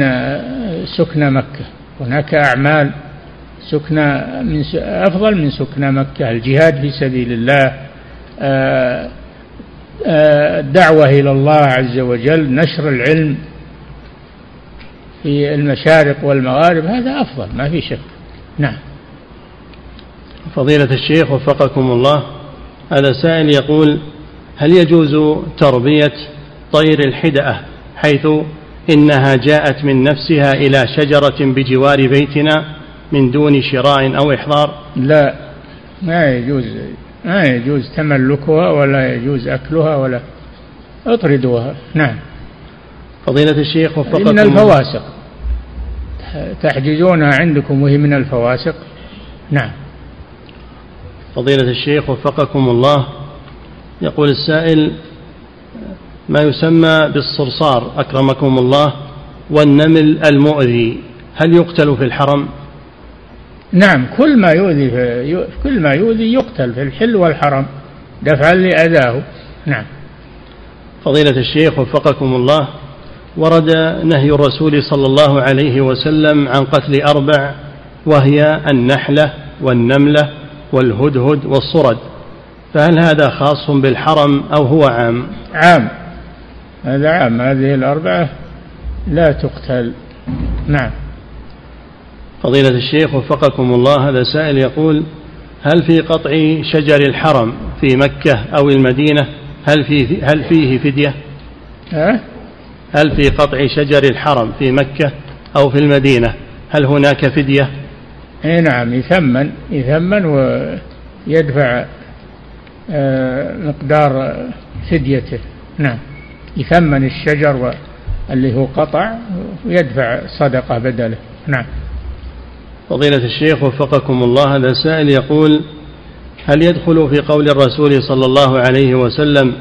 [SPEAKER 2] سكن مكة. هناك أعمال سكن من أفضل من سكن مكة. الجهاد في سبيل الله آه، آه، الدعوة إلى الله عز وجل نشر العلم في المشارق والمغارب هذا أفضل ما في شك. نعم.
[SPEAKER 1] فضيلة الشيخ وفقكم الله. هذا سائل يقول هل يجوز تربية طير الحدأة حيث إنها جاءت من نفسها إلى شجرة بجوار بيتنا من دون شراء أو إحضار؟
[SPEAKER 2] لا ما يجوز ما يجوز تملكها ولا يجوز أكلها ولا اطردوها نعم.
[SPEAKER 1] فضيلة الشيخ وفقكم
[SPEAKER 2] من الفواسق. تحجزونها عندكم وهي من الفواسق. نعم.
[SPEAKER 1] فضيلة الشيخ وفقكم الله. يقول السائل ما يسمى بالصرصار أكرمكم الله والنمل المؤذي هل يقتل في الحرم؟
[SPEAKER 2] نعم كل ما يؤذي في كل ما يؤذي يقتل في الحل والحرم دفعا لأذاه. نعم.
[SPEAKER 1] فضيلة الشيخ وفقكم الله ورد نهي الرسول صلى الله عليه وسلم عن قتل أربع وهي النحلة والنملة. والهدهد والصرد فهل هذا خاص بالحرم أو هو عام
[SPEAKER 2] عام هذا عام هذه الأربعة لا تقتل نعم
[SPEAKER 1] فضيلة الشيخ وفقكم الله هذا سائل يقول هل في قطع شجر الحرم في مكة أو المدينة هل في هل فيه فدية؟
[SPEAKER 2] أه؟
[SPEAKER 1] هل في قطع شجر الحرم في مكة أو في المدينة هل هناك فدية؟
[SPEAKER 2] اي نعم يثمن يثمن ويدفع آه، مقدار فديته. نعم يثمن الشجر اللي هو قطع ويدفع صدقة بدله. نعم.
[SPEAKER 1] فضيلة الشيخ وفقكم الله هذا سائل يقول هل يدخل في قول الرسول صلى الله عليه وسلم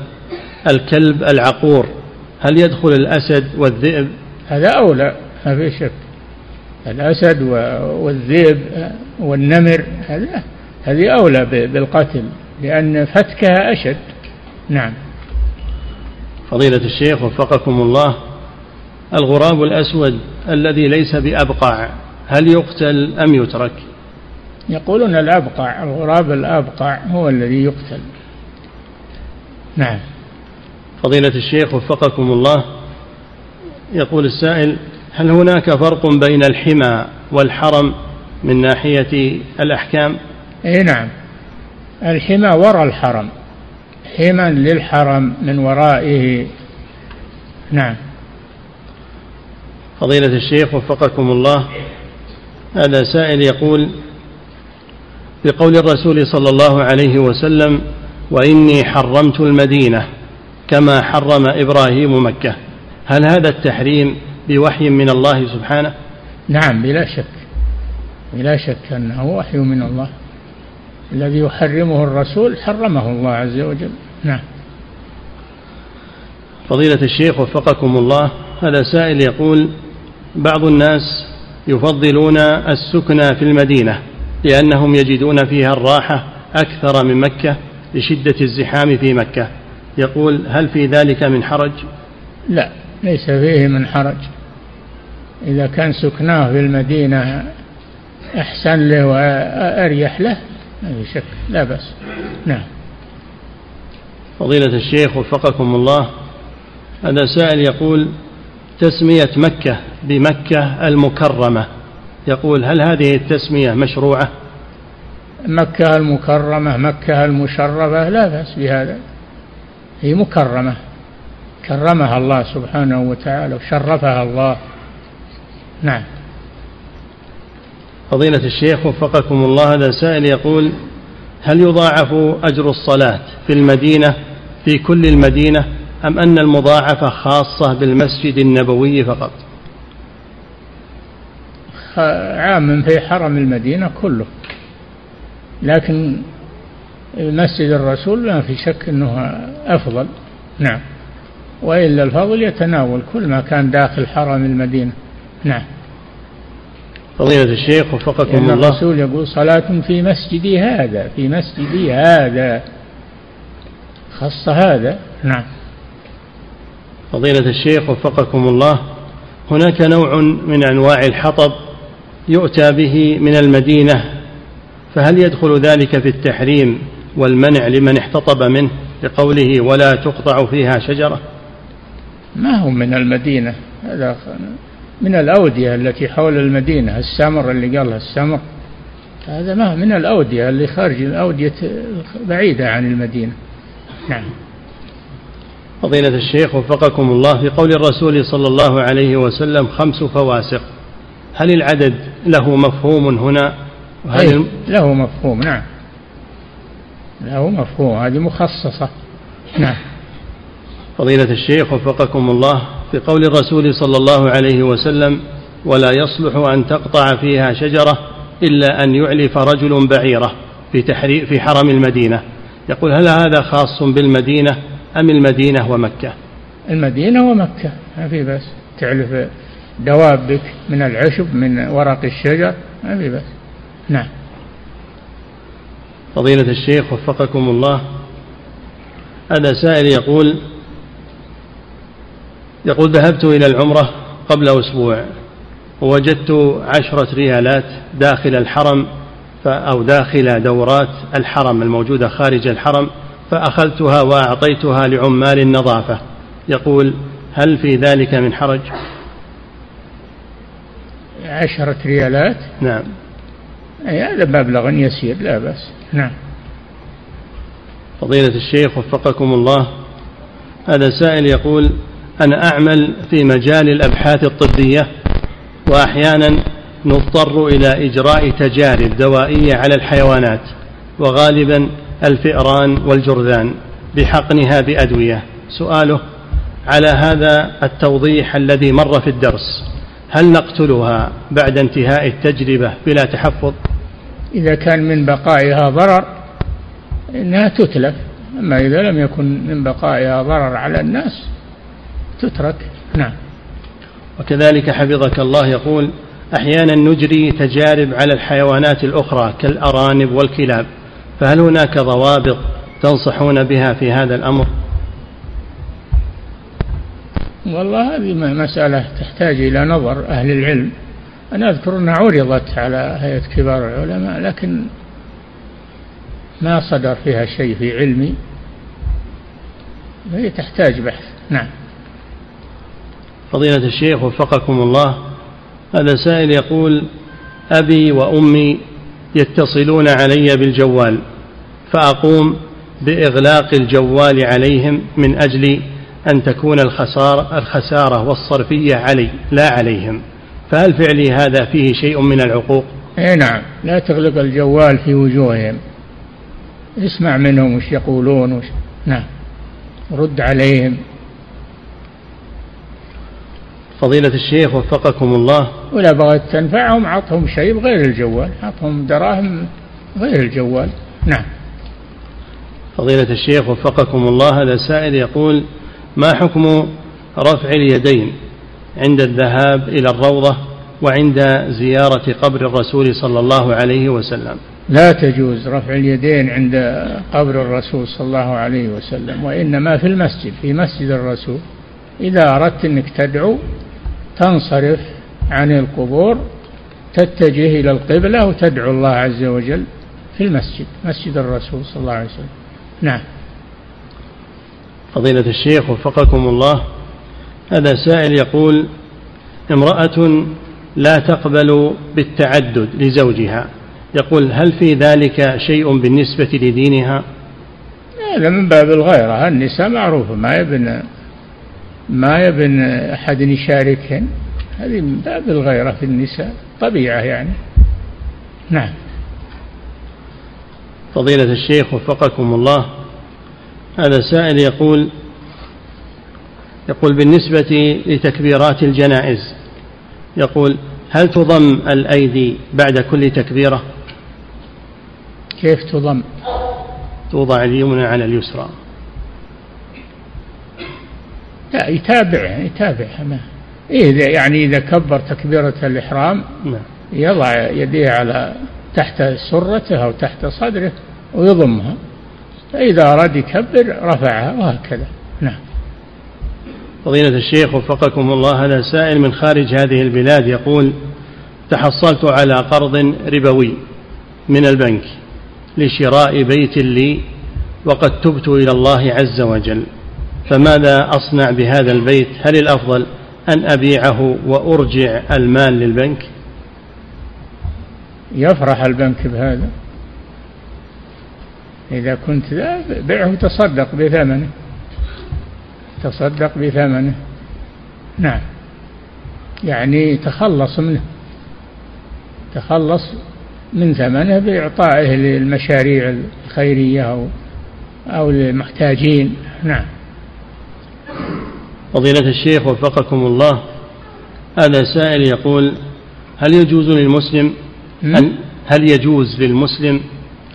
[SPEAKER 1] الكلب العقور؟ هل يدخل الأسد والذئب؟
[SPEAKER 2] هذا أولى ما في شك. الأسد والذئب والنمر هذه أولى بالقتل لأن فتكها أشد. نعم.
[SPEAKER 1] فضيلة الشيخ وفقكم الله الغراب الأسود الذي ليس بأبقع هل يقتل أم يترك؟
[SPEAKER 2] يقولون الأبقع الغراب الأبقع هو الذي يقتل. نعم.
[SPEAKER 1] فضيلة الشيخ وفقكم الله يقول السائل هل هناك فرق بين الحمى والحرم من ناحية الأحكام؟
[SPEAKER 2] إي نعم. الحمى وراء الحرم. حمى للحرم من ورائه. نعم.
[SPEAKER 1] فضيلة الشيخ وفقكم الله هذا سائل يقول بقول الرسول صلى الله عليه وسلم وإني حرمت المدينة كما حرم إبراهيم مكة. هل هذا التحريم بوحي من الله سبحانه؟
[SPEAKER 2] نعم بلا شك. بلا شك أنه وحي من الله. الذي يحرمه الرسول حرمه الله عز وجل. نعم.
[SPEAKER 1] فضيلة الشيخ وفقكم الله هذا سائل يقول بعض الناس يفضلون السكن في المدينة لأنهم يجدون فيها الراحة أكثر من مكة لشدة الزحام في مكة. يقول هل في ذلك من حرج؟
[SPEAKER 2] لا ليس فيه من حرج. إذا كان سكناه في المدينة أحسن له وأريح له ما في شك لا بأس. نعم.
[SPEAKER 1] فضيلة الشيخ وفقكم الله هذا سائل يقول تسمية مكة بمكة المكرمة يقول هل هذه التسمية مشروعة؟
[SPEAKER 2] مكة المكرمة مكة المشرفة لا بأس بهذا. هي مكرمة. كرمها الله سبحانه وتعالى وشرفها الله. نعم.
[SPEAKER 1] فضيلة الشيخ وفقكم الله هذا سائل يقول هل يضاعف أجر الصلاة في المدينة في كل المدينة أم أن المضاعفة خاصة بالمسجد النبوي فقط؟
[SPEAKER 2] عام في حرم المدينة كله لكن مسجد الرسول ما في شك أنه أفضل. نعم. وإلا الفضل يتناول كل ما كان داخل حرم المدينة. نعم.
[SPEAKER 1] فضيلة الشيخ وفقكم الله.
[SPEAKER 2] الرسول يقول صلاة في مسجدي هذا في مسجدي هذا. خص هذا. نعم.
[SPEAKER 1] فضيلة الشيخ وفقكم الله هناك نوع من أنواع الحطب يؤتى به من المدينة فهل يدخل ذلك في التحريم والمنع لمن احتطب منه لقوله ولا تقطع فيها شجرة؟
[SPEAKER 2] ما هو من المدينة؟ هذا من الأودية التي حول المدينة السمر اللي قالها السمر. هذا ما من الأودية اللي خارج الأودية بعيدة عن المدينة. نعم.
[SPEAKER 1] فضيلة الشيخ وفقكم الله في قول الرسول صلى الله عليه وسلم خمس فواسق. هل العدد له مفهوم هنا؟
[SPEAKER 2] أي له مفهوم نعم. له مفهوم هذه مخصصة. نعم.
[SPEAKER 1] فضيلة الشيخ وفقكم الله في قول الرسول صلى الله عليه وسلم ولا يصلح أن تقطع فيها شجرة إلا أن يعلف رجل بعيرة في, في حرم المدينة. يقول هل هذا خاص بالمدينة أم المدينة ومكة؟
[SPEAKER 2] المدينة ومكة ما في بس تعلف دوابك من العشب من ورق الشجر ما في بس نعم.
[SPEAKER 1] فضيلة الشيخ وفقكم الله هذا سائل يقول يقول ذهبت إلى العمرة قبل أسبوع ووجدت عشرة ريالات داخل الحرم أو داخل دورات الحرم الموجودة خارج الحرم فأخذتها وأعطيتها لعمال النظافة. يقول هل في ذلك من حرج؟
[SPEAKER 2] عشرة ريالات؟
[SPEAKER 1] نعم.
[SPEAKER 2] أي هذا مبلغ يسير لا بأس. نعم.
[SPEAKER 1] فضيلة الشيخ وفقكم الله هذا سائل يقول أنا أعمل في مجال الأبحاث الطبية وأحيانا نضطر إلى إجراء تجارب دوائية على الحيوانات وغالبا الفئران والجرذان. بحقنها بأدوية سؤاله على هذا التوضيح الذي مر في الدرس هل نقتلها بعد انتهاء التجربة بلا تحفظ؟
[SPEAKER 2] إذا كان من بقائها ضرر إنها تتلف. أما إذا لم يكن من بقائها ضرر على الناس تترك. نعم.
[SPEAKER 1] وكذلك حفظك الله يقول أحيانا نجري تجارب على الحيوانات الأخرى كالأرانب والكلاب فهل هناك ضوابط تنصحون بها في هذا الأمر؟
[SPEAKER 2] والله هذه مسألة تحتاج إلى نظر أهل العلم. أنا أذكر أنها عرضت على هيئة كبار العلماء لكن ما صدر فيها شيء في علمي. فهي تحتاج بحث. نعم.
[SPEAKER 1] فضيلة الشيخ وفقكم الله هذا سائل يقول أبي وأمي يتصلون علي بالجوال فأقوم بإغلاق الجوال عليهم من أجل أن تكون الخسارة, الخسارة والصرفية علي لا عليهم. فهل فعلي هذا فيه شيء من العقوق؟
[SPEAKER 2] اي نعم لا تغلق الجوال في وجوههم. اسمع منهم وش يقولون وش نعم. رد عليهم.
[SPEAKER 1] فضيلة الشيخ وفقكم الله.
[SPEAKER 2] ولا بغيت تنفعهم عطهم شيء غير الجوال عطهم دراهم غير الجوال. نعم.
[SPEAKER 1] فضيلة الشيخ وفقكم الله هذا سائل يقول ما حكم رفع اليدين عند الذهاب إلى الروضة وعند زيارة قبر الرسول صلى الله عليه وسلم؟
[SPEAKER 2] لا تجوز رفع اليدين عند قبر الرسول صلى الله عليه وسلم وإنما في المسجد في مسجد الرسول. إذا أردت أنك تدعو تنصرف عن القبور تتجه إلى القبلة وتدعو الله عز وجل في المسجد مسجد الرسول صلى الله عليه وسلم. نعم.
[SPEAKER 1] فضيلة الشيخ وفقكم الله هذا سائل يقول امرأة لا تقبل بالتعدد لزوجها يقول هل في ذلك شيء بالنسبة لدينها؟
[SPEAKER 2] هذا من باب الغيرة النساء معروفة ما يبن ما يبن أحد يشاركهن؟ هذه من باب الغيرة في النساء طبيعة يعني. نعم.
[SPEAKER 1] فضيلة الشيخ وفقكم الله هذا سائل يقول يقول بالنسبة لتكبيرات الجنائز يقول هل تضم الأيدي بعد كل تكبيرة؟
[SPEAKER 2] كيف تضم؟
[SPEAKER 1] توضع اليمنى على اليسرى.
[SPEAKER 2] لا يتابع يتابع. ما إيه يعني إذا كبر تكبيرة الإحرام نعم. يضع يديه على تحت سرته أو تحت صدره ويضمها. فإذا أراد يكبر رفعها وهكذا. نعم.
[SPEAKER 1] فضيلة الشيخ وفقكم الله هذا سائل من خارج هذه البلاد يقول تحصلت على قرض ربوي من البنك لشراء بيت لي وقد تبت إلى الله عز وجل. فماذا أصنع بهذا البيت؟ هل الأفضل أن أبيعه وأرجع المال للبنك؟
[SPEAKER 2] يفرح البنك بهذا. إذا كنت بيعه تصدق بثمنه. تصدق بثمنه. نعم. يعني تخلص منه. تخلص من ثمنه بإعطائه للمشاريع الخيرية أو أو للمحتاجين. نعم.
[SPEAKER 1] فضيلة الشيخ وفقكم الله هذا سائل يقول هل يجوز للمسلم أن هل يجوز للمسلم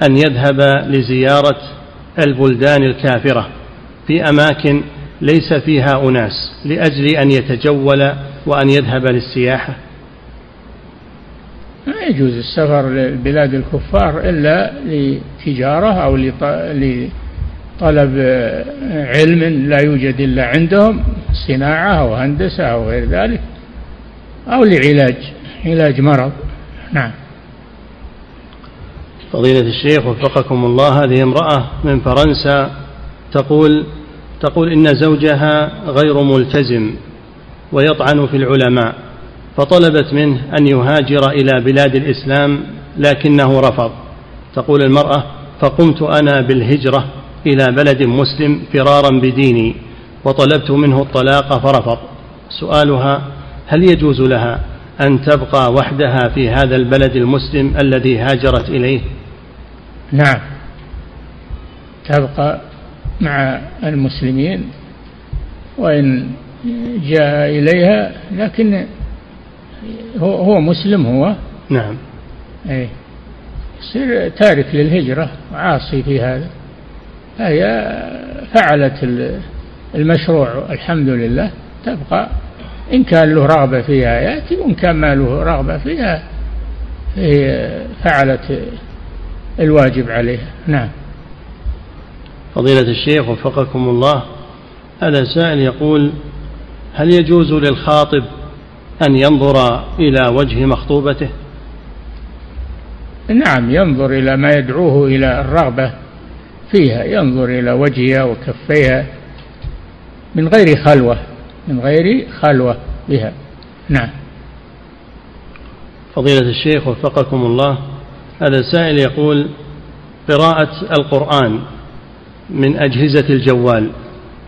[SPEAKER 1] أن يذهب لزيارة البلدان الكافرة في أماكن ليس فيها أناس لأجل أن يتجول وأن يذهب للسياحة؟
[SPEAKER 2] ما يجوز السفر لبلاد الكفار إلا لتجارة أو لطلب علم لا يوجد إلا عندهم. صناعة أو هندسة أو غير ذلك أو لعلاج علاج مرض. نعم.
[SPEAKER 1] فضيلة الشيخ وفقكم الله هذه امرأة من فرنسا تقول تقول إن زوجها غير ملتزم ويطعن في العلماء فطلبت منه أن يهاجر إلى بلاد الإسلام لكنه رفض. تقول المرأة فقمت أنا بالهجرة إلى بلد مسلم فرارا بديني وطلبت منه الطلاق فرفض. سؤالها هل يجوز لها أن تبقى وحدها في هذا البلد المسلم الذي هاجرت إليه؟
[SPEAKER 2] نعم. تبقى مع المسلمين وإن جاء إليها لكن هو هو مسلم هو.
[SPEAKER 1] نعم.
[SPEAKER 2] أي يصير تارك للهجرة عاصي في هذا. هي فعلت المشروع الحمد لله تبقى. إن كان له رغبة فيها يأتي وإن كان ما له رغبة فيها هي فعلت الواجب عليها. نعم.
[SPEAKER 1] فضيلة الشيخ وفقكم الله هذا سائل يقول هل يجوز للخاطب أن ينظر إلى وجه مخطوبته؟
[SPEAKER 2] نعم ينظر إلى ما يدعوه إلى الرغبة فيها ينظر إلى وجهها وكفيها. من غير خلوة من غير خلوة بها. نعم.
[SPEAKER 1] فضيلة الشيخ وفقكم الله هذا سائل يقول قراءة القرآن من أجهزة الجوال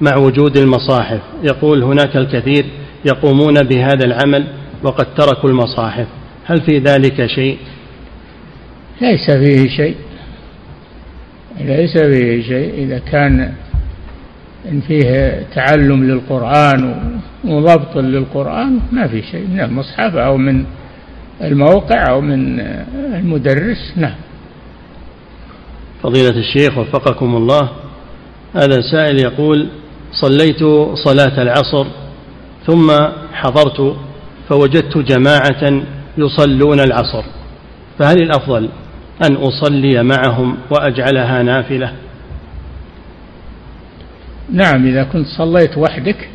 [SPEAKER 1] مع وجود المصاحف. يقول هناك الكثير يقومون بهذا العمل وقد تركوا المصاحف. هل في ذلك شيء؟
[SPEAKER 2] ليس فيه شيء. ليس فيه شيء. إذا كان إن فيه تعلم للقرآن وضبط للقرآن ما في شيء من المصحف أو من الموقع أو من المدرس نعم.
[SPEAKER 1] فضيلة الشيخ وفقكم الله هذا سائل يقول صليت صلاة العصر ثم حضرت فوجدت جماعة يصلون العصر فهل الأفضل أن أصلي معهم وأجعلها نافلة؟
[SPEAKER 2] نعم إذا كنت صليت وحدك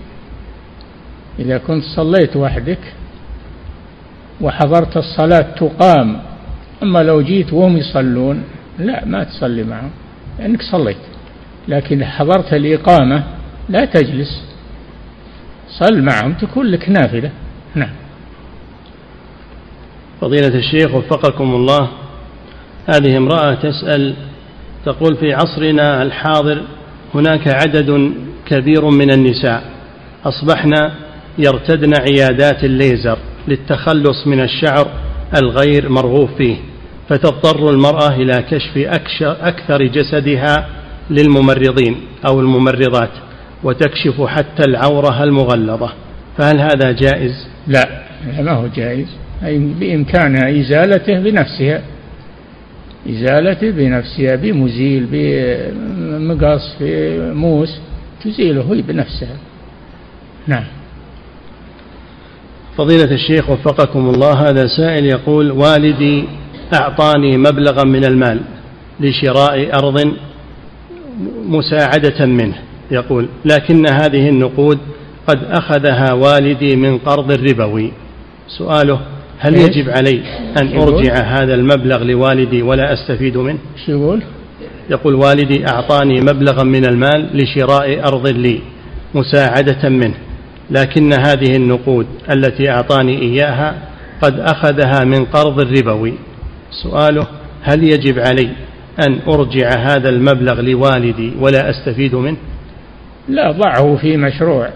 [SPEAKER 2] إذا كنت صليت وحدك وحضرت الصلاة تقام أما لو جيت وهم يصلون لا ما تصلي معهم لأنك صليت. لكن حضرت الإقامة لا تجلس صل معهم تكون لك نافلة. نعم.
[SPEAKER 1] فضيلة الشيخ وفقكم الله هذه امرأة تسأل تقول في عصرنا الحاضر هناك عدد كبير من النساء. أصبحن يرتدن عيادات الليزر للتخلص من الشعر الغير مرغوب فيه فتضطر المرأة إلى كشف أكثر جسدها للممرضين أو الممرضات وتكشف حتى العورة المغلظة. فهل هذا جائز؟
[SPEAKER 2] لا ما هو جائز. أي بإمكانها إزالته بنفسها. إزالته بنفسها بمزيل بمقص بموس تزيله هي بنفسها. نعم.
[SPEAKER 1] فضيلة الشيخ وفقكم الله هذا سائل يقول والدي أعطاني مبلغا من المال لشراء أرض مساعدة منه يقول لكن هذه النقود قد أخذها والدي من قرض ربوي سؤاله هل يجب علي أن أرجع هذا المبلغ لوالدي ولا أستفيد منه؟
[SPEAKER 2] شو يقول؟
[SPEAKER 1] يقول والدي أعطاني مبلغا من المال لشراء أرض لي مساعدة منه لكن هذه النقود التي أعطاني إياها قد أخذها من قرض ربوي سؤاله هل يجب علي أن أرجع هذا المبلغ لوالدي ولا أستفيد منه؟
[SPEAKER 2] لا ضعه في مشروع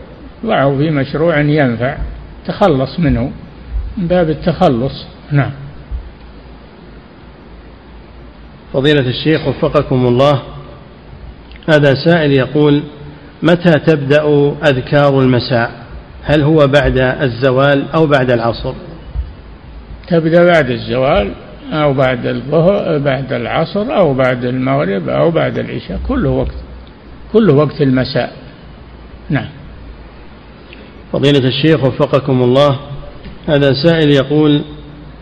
[SPEAKER 2] ضعه في مشروع ينفع تخلص منه. من باب التخلص. نعم.
[SPEAKER 1] فضيلة الشيخ وفقكم الله هذا سائل يقول متى تبدأ أذكار المساء؟ هل هو بعد الزوال أو بعد العصر؟
[SPEAKER 2] تبدأ بعد الزوال أو بعد الظهر بعد العصر أو بعد المغرب أو بعد العشاء كله وقت كله وقت المساء. نعم.
[SPEAKER 1] فضيلة الشيخ وفقكم الله هذا سائل يقول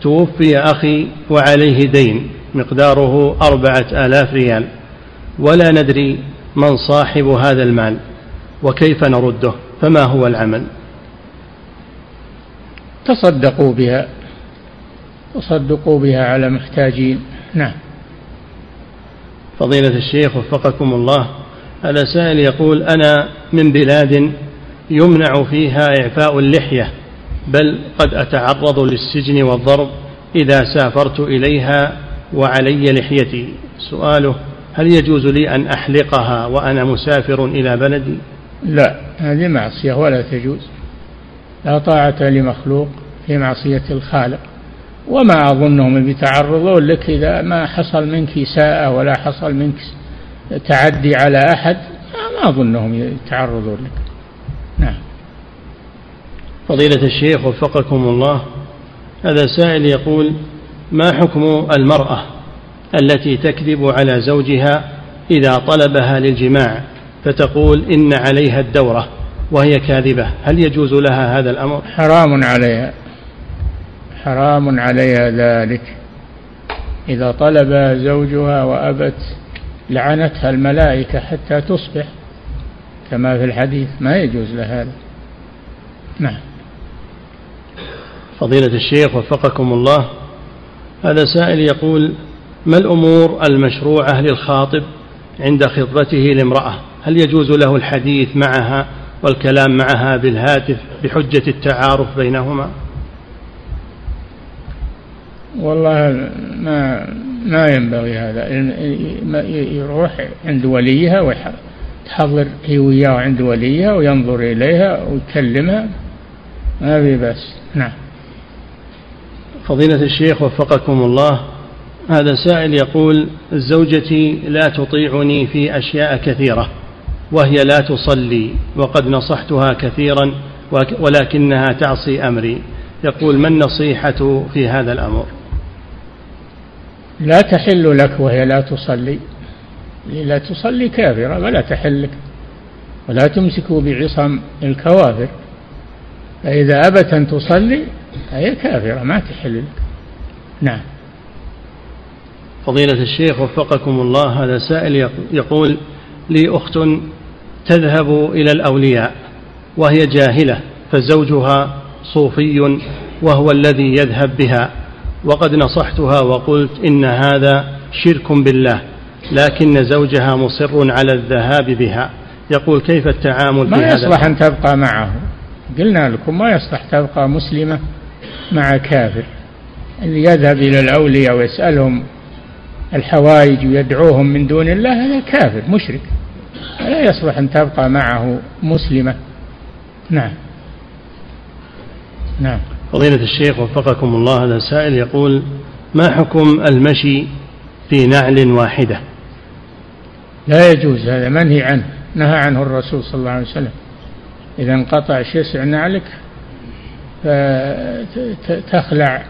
[SPEAKER 1] توفي أخي وعليه دين مقداره أربعة آلاف ريال. ولا ندري من صاحب هذا المال وكيف نرده فما هو العمل؟
[SPEAKER 2] تصدقوا بها تصدقوا بها على محتاجين. نعم.
[SPEAKER 1] فضيلة الشيخ وفقكم الله هذا سائل يقول أنا من بلاد يمنع فيها إعفاء اللحية بل قد أتعرض للسجن والضرب إذا سافرت إليها وعلي لحيتي. سؤاله هل يجوز لي أن أحلقها وأنا مسافر إلى بلدي؟
[SPEAKER 2] لا هذه معصية ولا تجوز. لا طاعة لمخلوق في معصية الخالق. وما أظنهم بيتعرضون لك إذا ما حصل منك إساءة ولا حصل منك تعدي على أحد ما أظنهم يتعرضون لك.
[SPEAKER 1] فضيلة الشيخ وفقكم الله هذا سائل يقول ما حكم المرأة التي تكذب على زوجها إذا طلبها للجماع فتقول إن عليها الدورة وهي كاذبة؟ هل يجوز لها هذا الأمر؟
[SPEAKER 2] حرام عليها حرام عليها ذلك. إذا طلب زوجها وأبت لعنتها الملائكة حتى تصبح كما في الحديث ما يجوز لها هذا. نعم.
[SPEAKER 1] فضيلة الشيخ وفقكم الله هذا سائل يقول ما الأمور المشروعة للخاطب عند خطبته لامرأة؟ هل يجوز له الحديث معها والكلام معها بالهاتف بحجة التعارف بينهما؟
[SPEAKER 2] والله ما ما ينبغي هذا. يروح عند وليها ويحضر هي وياه عند وليها وينظر إليها ويكلمها ما في بس نعم.
[SPEAKER 1] فضيلة الشيخ وفقكم الله هذا سائل يقول زوجتي لا تطيعني في أشياء كثيرة وهي لا تصلي وقد نصحتها كثيرا ولكنها تعصي أمري. يقول ما النصيحة في هذا الأمر؟
[SPEAKER 2] لا تحل لك وهي لا تصلي لا تصلي كافرة ولا تحل لك ولا تمسكوا بعصم الكوافر فإذا أبت أن تصلي فهي كافرة ما تحل. لك نعم.
[SPEAKER 1] فضيلة الشيخ وفقكم الله هذا سائل يقول لي أخت تذهب إلى الأولياء وهي جاهلة فزوجها صوفي وهو الذي يذهب بها وقد نصحتها وقلت إن هذا شرك بالله لكن زوجها مصر على الذهاب بها. يقول كيف التعامل
[SPEAKER 2] ما يصلح أن تبقى معه. قلنا لكم ما يصلح تبقى مسلمة. مع كافر. اللي يذهب إلى الأولياء ويسألهم الحوائج ويدعوهم من دون الله هذا كافر مشرك. لا يصلح أن تبقى معه مسلمة. نعم. نعم.
[SPEAKER 1] فضيلة الشيخ وفقكم الله هذا سائل يقول ما حكم المشي في نعل واحدة؟
[SPEAKER 2] لا يجوز هذا منهي عنه. نهى عنه الرسول صلى الله عليه وسلم. إذا انقطع شسع نعلك فتخلع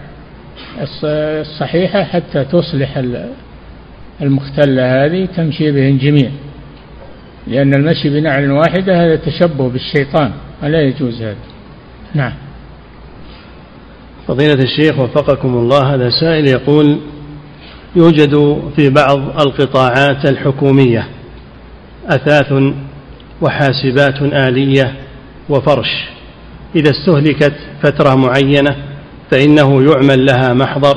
[SPEAKER 2] الصحيحة حتى تصلح المختلة هذه تمشي بهن جميع. لأن المشي بنعل واحدة هذا تشبه بالشيطان ولا يجوز هذا. نعم.
[SPEAKER 1] فضيلة الشيخ وفقكم الله هذا سائل يقول يوجد في بعض القطاعات الحكومية أثاث وحاسبات آلية وفرش. إذا استهلكت فترة معينة فإنه يعمل لها محضر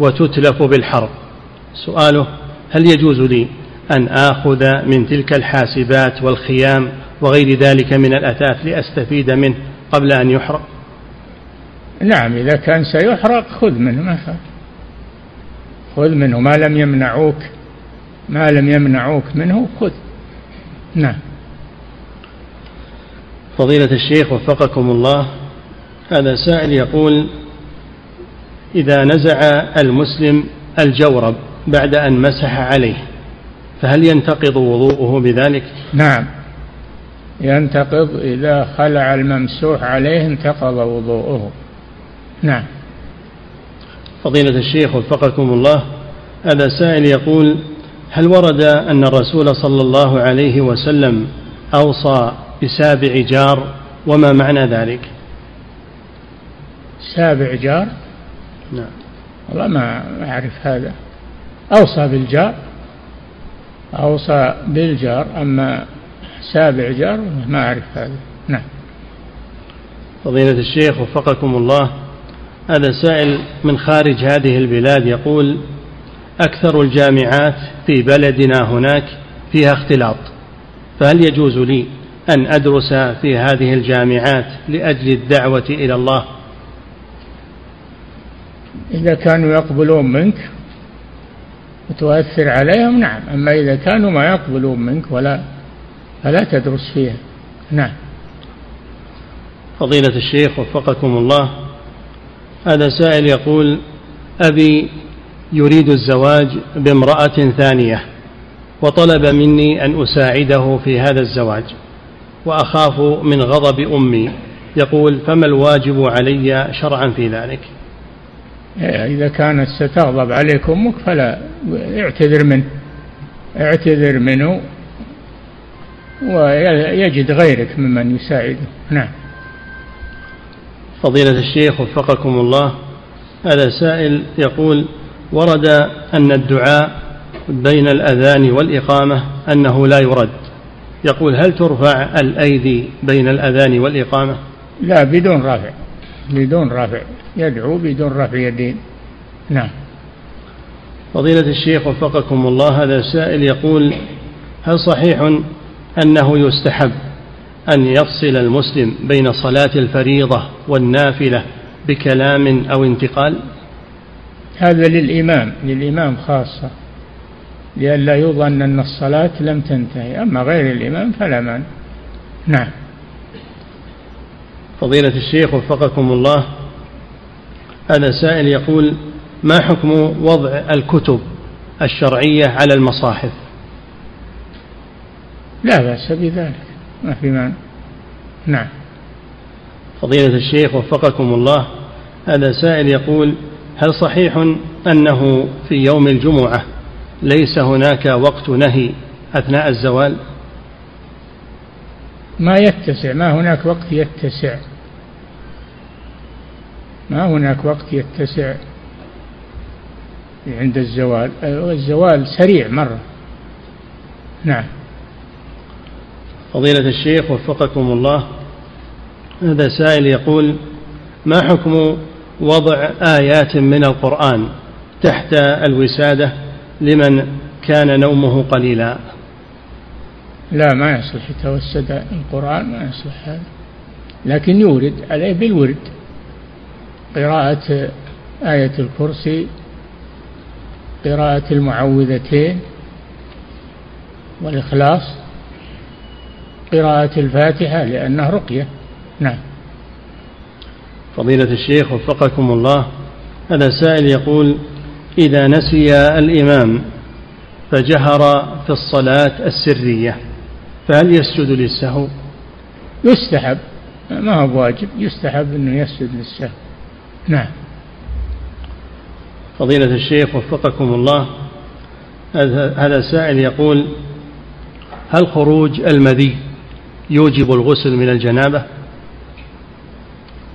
[SPEAKER 1] وتتلف بالحرب. سؤاله هل يجوز لي أن آخذ من تلك الحاسبات والخيام وغير ذلك من الأثاث لأستفيد منه قبل أن يحرق؟
[SPEAKER 2] نعم إذا كان سيحرق خذ منه ما. خذ منه ما لم يمنعوك ما لم يمنعوك منه خذ. نعم.
[SPEAKER 1] فضيلة الشيخ وفقكم الله هذا سائل يقول إذا نزع المسلم الجورب بعد أن مسح عليه فهل ينتقض وضوءه بذلك؟
[SPEAKER 2] نعم. ينتقض إذا خلع الممسوح عليه انتقض وضوءه. نعم.
[SPEAKER 1] فضيلة الشيخ وفقكم الله هذا سائل يقول هل ورد أن الرسول صلى الله عليه وسلم أوصى بسابع جار وما معنى ذلك؟
[SPEAKER 2] سابع جار؟
[SPEAKER 1] نعم.
[SPEAKER 2] والله ما أعرف هذا. أوصى بالجار أوصى بالجار أما سابع جار ما أعرف هذا. نعم.
[SPEAKER 1] فضيلة الشيخ وفقكم الله هذا سائل من خارج هذه البلاد يقول أكثر الجامعات في بلدنا هناك فيها اختلاط فهل يجوز لي أن أدرس في هذه الجامعات لأجل الدعوة إلى الله.
[SPEAKER 2] إذا كانوا يقبلون منك وتؤثر عليهم نعم. أما إذا كانوا ما يقبلون منك ولا فلا تدرس فيها. نعم.
[SPEAKER 1] فضيلة الشيخ وفقكم الله هذا سائل يقول أبي يريد الزواج بامرأة ثانية وطلب مني أن أساعده في هذا الزواج. وأخاف من غضب أمي. يقول فما الواجب علي شرعا في ذلك?
[SPEAKER 2] إذا كانت ستغضب عليك أمك فلا اعتذر منه اعتذر منه ويجد غيرك ممن يساعده. نعم.
[SPEAKER 1] فضيلة الشيخ وفقكم الله. هذا سائل يقول ورد أن الدعاء بين الأذان والإقامة أنه لا يرد. يقول هل ترفع الأيدي بين الأذان والإقامة؟
[SPEAKER 2] لا بدون رفع. بدون رفع. يدعو بدون رفع يدين. نعم.
[SPEAKER 1] فضيلة الشيخ وفقكم الله هذا سائل يقول هل صحيح أنه يستحب أن يفصل المسلم بين صلاة الفريضة والنافلة بكلام أو انتقال؟
[SPEAKER 2] هذا للإمام للإمام خاصة. لئلا يظن أن الصلاة لم تنتهي. أما غير الإمام فلا مانع. نعم.
[SPEAKER 1] فضيلة الشيخ وفقكم الله هذا سائل يقول ما حكم وضع الكتب الشرعية على المصاحف؟
[SPEAKER 2] لا بأس بذلك. ما في مانع. نعم.
[SPEAKER 1] فضيلة الشيخ وفقكم الله هذا سائل يقول هل صحيح أنه في يوم الجمعة ليس هناك وقت نهي أثناء الزوال؟
[SPEAKER 2] ما يتسع ما هناك وقت يتسع. ما هناك وقت يتسع عند الزوال. الزوال سريع مرة. نعم.
[SPEAKER 1] فضيلة الشيخ وفقكم الله هذا سائل يقول ما حكم وضع آيات من القرآن تحت الوسادة؟ لمن كان نومه قليلا.
[SPEAKER 2] لا ما يصلح يتوسد القرآن ما يصلح هذا. لكن يورد عليه بالورد. قراءة آية الكرسي قراءة المعوذتين والإخلاص قراءة الفاتحة لأنه رقية. نعم.
[SPEAKER 1] فضيلة الشيخ وفقكم الله هذا سائل يقول إذا نسي الإمام فجهر في الصلاة السرية فهل يسجد للسهو؟
[SPEAKER 2] يستحب ما هو بواجب يستحب أنه يسجد للسهو. نعم.
[SPEAKER 1] فضيلة الشيخ وفقكم الله هذا سائل يقول هل خروج المذي يوجب الغسل من الجنابة؟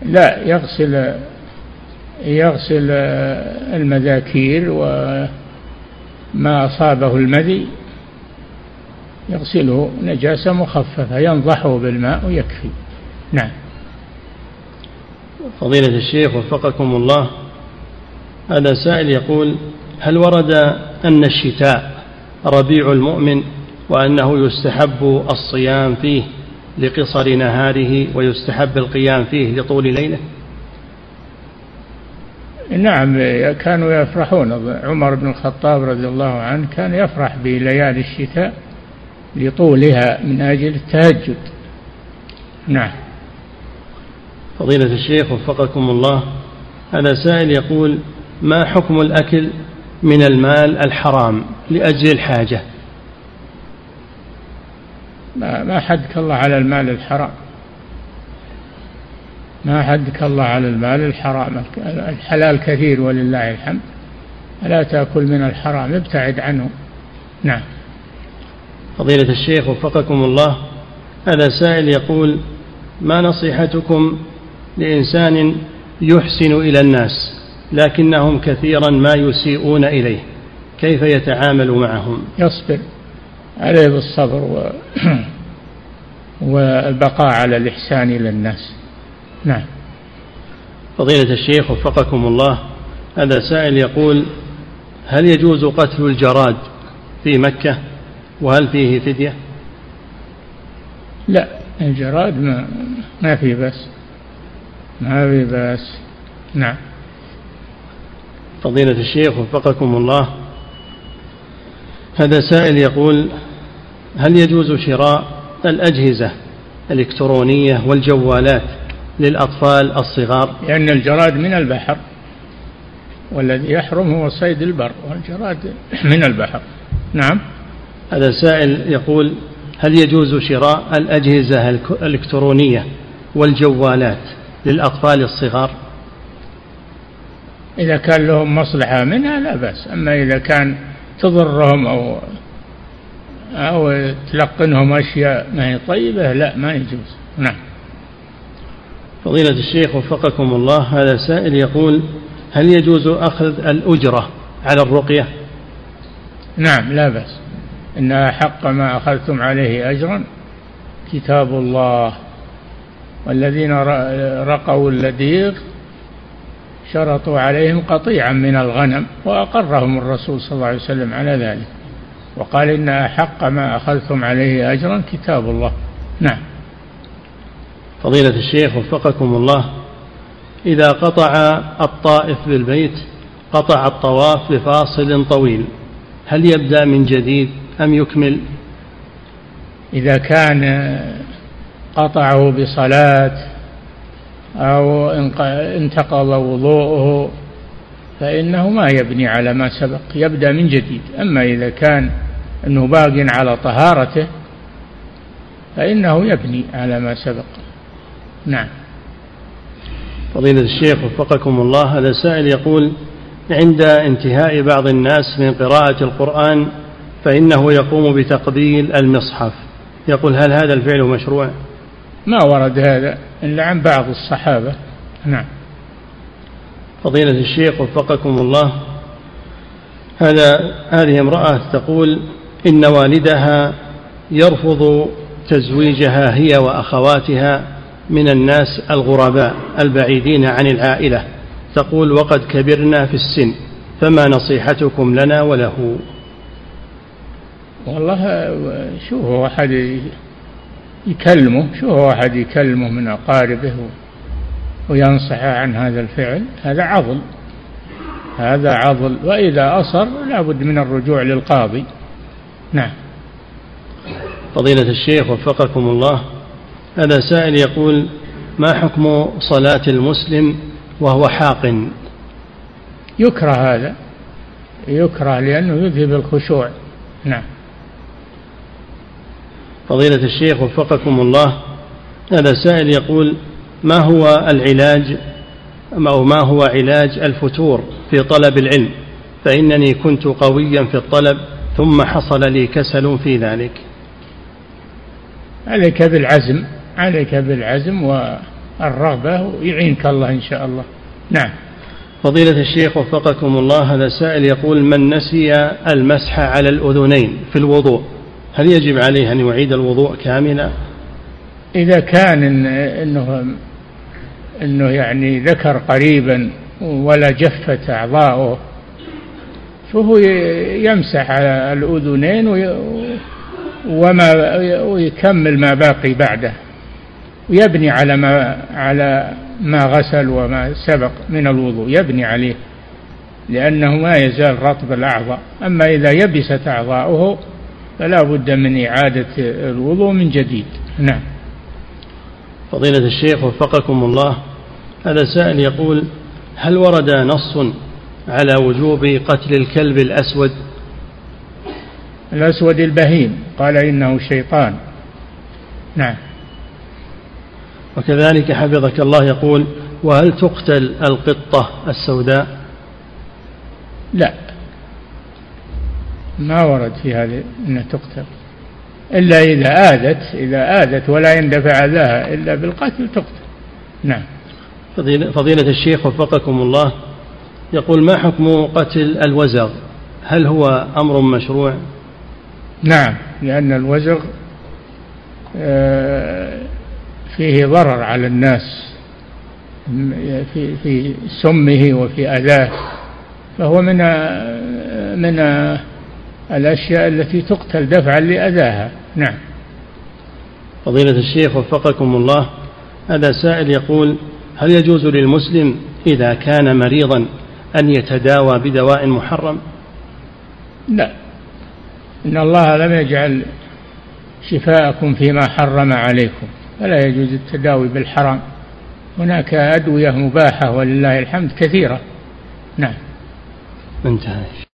[SPEAKER 2] لا يغسل يغسل المذاكير وما أصابه المذي يغسله نجاسة مخففة ينضحه بالماء ويكفي. نعم.
[SPEAKER 1] فضيلة الشيخ وفقكم الله هذا سائل يقول هل ورد أن الشتاء ربيع المؤمن وأنه يستحب الصيام فيه لقصر نهاره ويستحب القيام فيه لطول ليلة؟
[SPEAKER 2] نعم كانوا يفرحون. عمر بن الخطاب رضي الله عنه كان يفرح بليالي الشتاء لطولها من أجل التهجد. نعم.
[SPEAKER 1] فضيلة الشيخ وفقكم الله هذا سائل يقول ما حكم الأكل من المال الحرام لأجل الحاجة؟
[SPEAKER 2] ما ما حدك الله على المال الحرام. ما حدك الله على المال الحرام الحلال كثير ولله الحمد. لا تأكل من الحرام ابتعد عنه. نعم.
[SPEAKER 1] فضيلة الشيخ وفقكم الله هذا سائل يقول ما نصيحتكم لإنسان يحسن إلى الناس لكنهم كثيرا ما يسيئون إليه؟ كيف يتعامل معهم؟
[SPEAKER 2] يصبر عليه بالصبر و... <clears throat> والبقاء على الإحسان إلى الناس. نعم.
[SPEAKER 1] فضيلة الشيخ وفقكم الله هذا سائل يقول هل يجوز قتل الجراد في مكة؟ وهل فيه فدية؟
[SPEAKER 2] لا الجراد ما, ما في بس ما في بس نعم.
[SPEAKER 1] فضيلة الشيخ وفقكم الله هذا سائل يقول هل يجوز شراء الأجهزة الإلكترونية والجوالات للأطفال الصغار.
[SPEAKER 2] لأن الجراد من البحر والذي يحرم هو صيد البر والجراد من البحر. نعم.
[SPEAKER 1] هذا سائل يقول هل يجوز شراء الأجهزة الإلكترونية والجوالات للأطفال الصغار؟
[SPEAKER 2] إذا كان لهم مصلحة منها لا بأس أما إذا كان تضرهم أو أو تلقنهم أشياء ما هي طيبة لا ما يجوز. نعم.
[SPEAKER 1] فضيلة الشيخ وفقكم الله هذا سائل يقول هل يجوز أخذ الأجرة على الرقية؟
[SPEAKER 2] نعم لا بأس. إن حق ما أخذتم عليه أجرا كتاب الله. والذين رقوا اللديغ شرطوا عليهم قطيعا من الغنم وأقرهم الرسول صلى الله عليه وسلم على ذلك. وقال إن أحق ما أخذتم عليه أجرا كتاب الله. نعم.
[SPEAKER 1] فضيلة الشيخ وفقكم الله إذا قطع الطائف بالبيت قطع الطواف بفاصل طويل هل يبدأ من جديد أم يكمل؟
[SPEAKER 2] إذا كان قطعه بصلاة أو انتقض وضوءه فإنه ما يبني على ما سبق يبدأ من جديد. أما إذا كان أنه باق على طهارته فإنه يبني على ما سبق. نعم.
[SPEAKER 1] فضيلة الشيخ وفقكم الله هذا سائل يقول عند انتهاء بعض الناس من قراءة القرآن فإنه يقوم بتقبيل المصحف. يقول هل هذا الفعل مشروع؟
[SPEAKER 2] ما ورد هذا إلا عن بعض الصحابة. نعم.
[SPEAKER 1] فضيلة الشيخ وفقكم الله هذا هذه امرأة تقول إن والدها يرفض تزويجها هي وأخواتها من الناس الغرباء البعيدين عن العائلة تقول وقد كبرنا في السن فما نصيحتكم لنا وله؟
[SPEAKER 2] والله شوف واحد يكلمه شو هو واحد يكلمه من أقاربه وينصح عن هذا الفعل. هذا عضل هذا عضل وإذا أصر لابد من الرجوع للقاضي. نعم.
[SPEAKER 1] فضيلة الشيخ وفقكم الله. هذا سائل يقول ما حكم صلاة المسلم وهو حاق؟
[SPEAKER 2] يكره هذا يكره لأنه يذهب الخشوع. نعم.
[SPEAKER 1] فضيلة الشيخ وفقكم الله هذا سائل يقول ما هو العلاج أو ما هو علاج الفتور في طلب العلم؟ فإنني كنت قويا في الطلب ثم حصل لي كسل في ذلك.
[SPEAKER 2] عليك بالعزم. عليك بالعزم والرغبة ويعينك الله إن شاء الله. نعم.
[SPEAKER 1] فضيلة الشيخ وفقكم الله هذا سائل يقول من نسي المسح على الأذنين في الوضوء هل يجب عليه أن يعيد الوضوء كاملا؟
[SPEAKER 2] إذا كان إنه إنه يعني ذكر قريبا ولا جفت أعضاؤه فهو يمسح على الأذنين وما ويكمل ما باقي بعده. ويبني على ما على ما غسل وما سبق من الوضوء يبني عليه لأنه ما يزال رطب الأعضاء. أما إذا يبست أعضاؤه فلا بد من إعادة الوضوء من جديد. نعم.
[SPEAKER 1] فضيلة الشيخ وفقكم الله هذا سائل يقول هل ورد نص على وجوب قتل الكلب الأسود؟
[SPEAKER 2] الأسود البهيم. قال إنه شيطان. نعم.
[SPEAKER 1] وكذلك حفظك الله يقول وهل تقتل القطة السوداء؟
[SPEAKER 2] لا. ما ورد في هذه أنها تقتل. إلا إذا آذت إذا آذت ولا يندفع أذاها إلا بالقتل تقتل. نعم.
[SPEAKER 1] فضيلة الشيخ وفقكم الله يقول ما حكم قتل الوزغ؟ هل هو أمر مشروع؟
[SPEAKER 2] نعم. لأن الوزغ آه، فيه ضرر على الناس في في سمه وفي أذاه فهو من من الأشياء التي تقتل دفعا لأذاها. نعم.
[SPEAKER 1] فضيلة الشيخ وفقكم الله هذا سائل يقول هل يجوز للمسلم إذا كان مريضا أن يتداوى بدواء محرم؟
[SPEAKER 2] لا. إن الله لم يجعل شفاءكم فيما حرم عليكم. فلا يجوز التداوي بالحرام. هناك أدوية مباحة ولله الحمد كثيرة. نعم.
[SPEAKER 1] انتهى.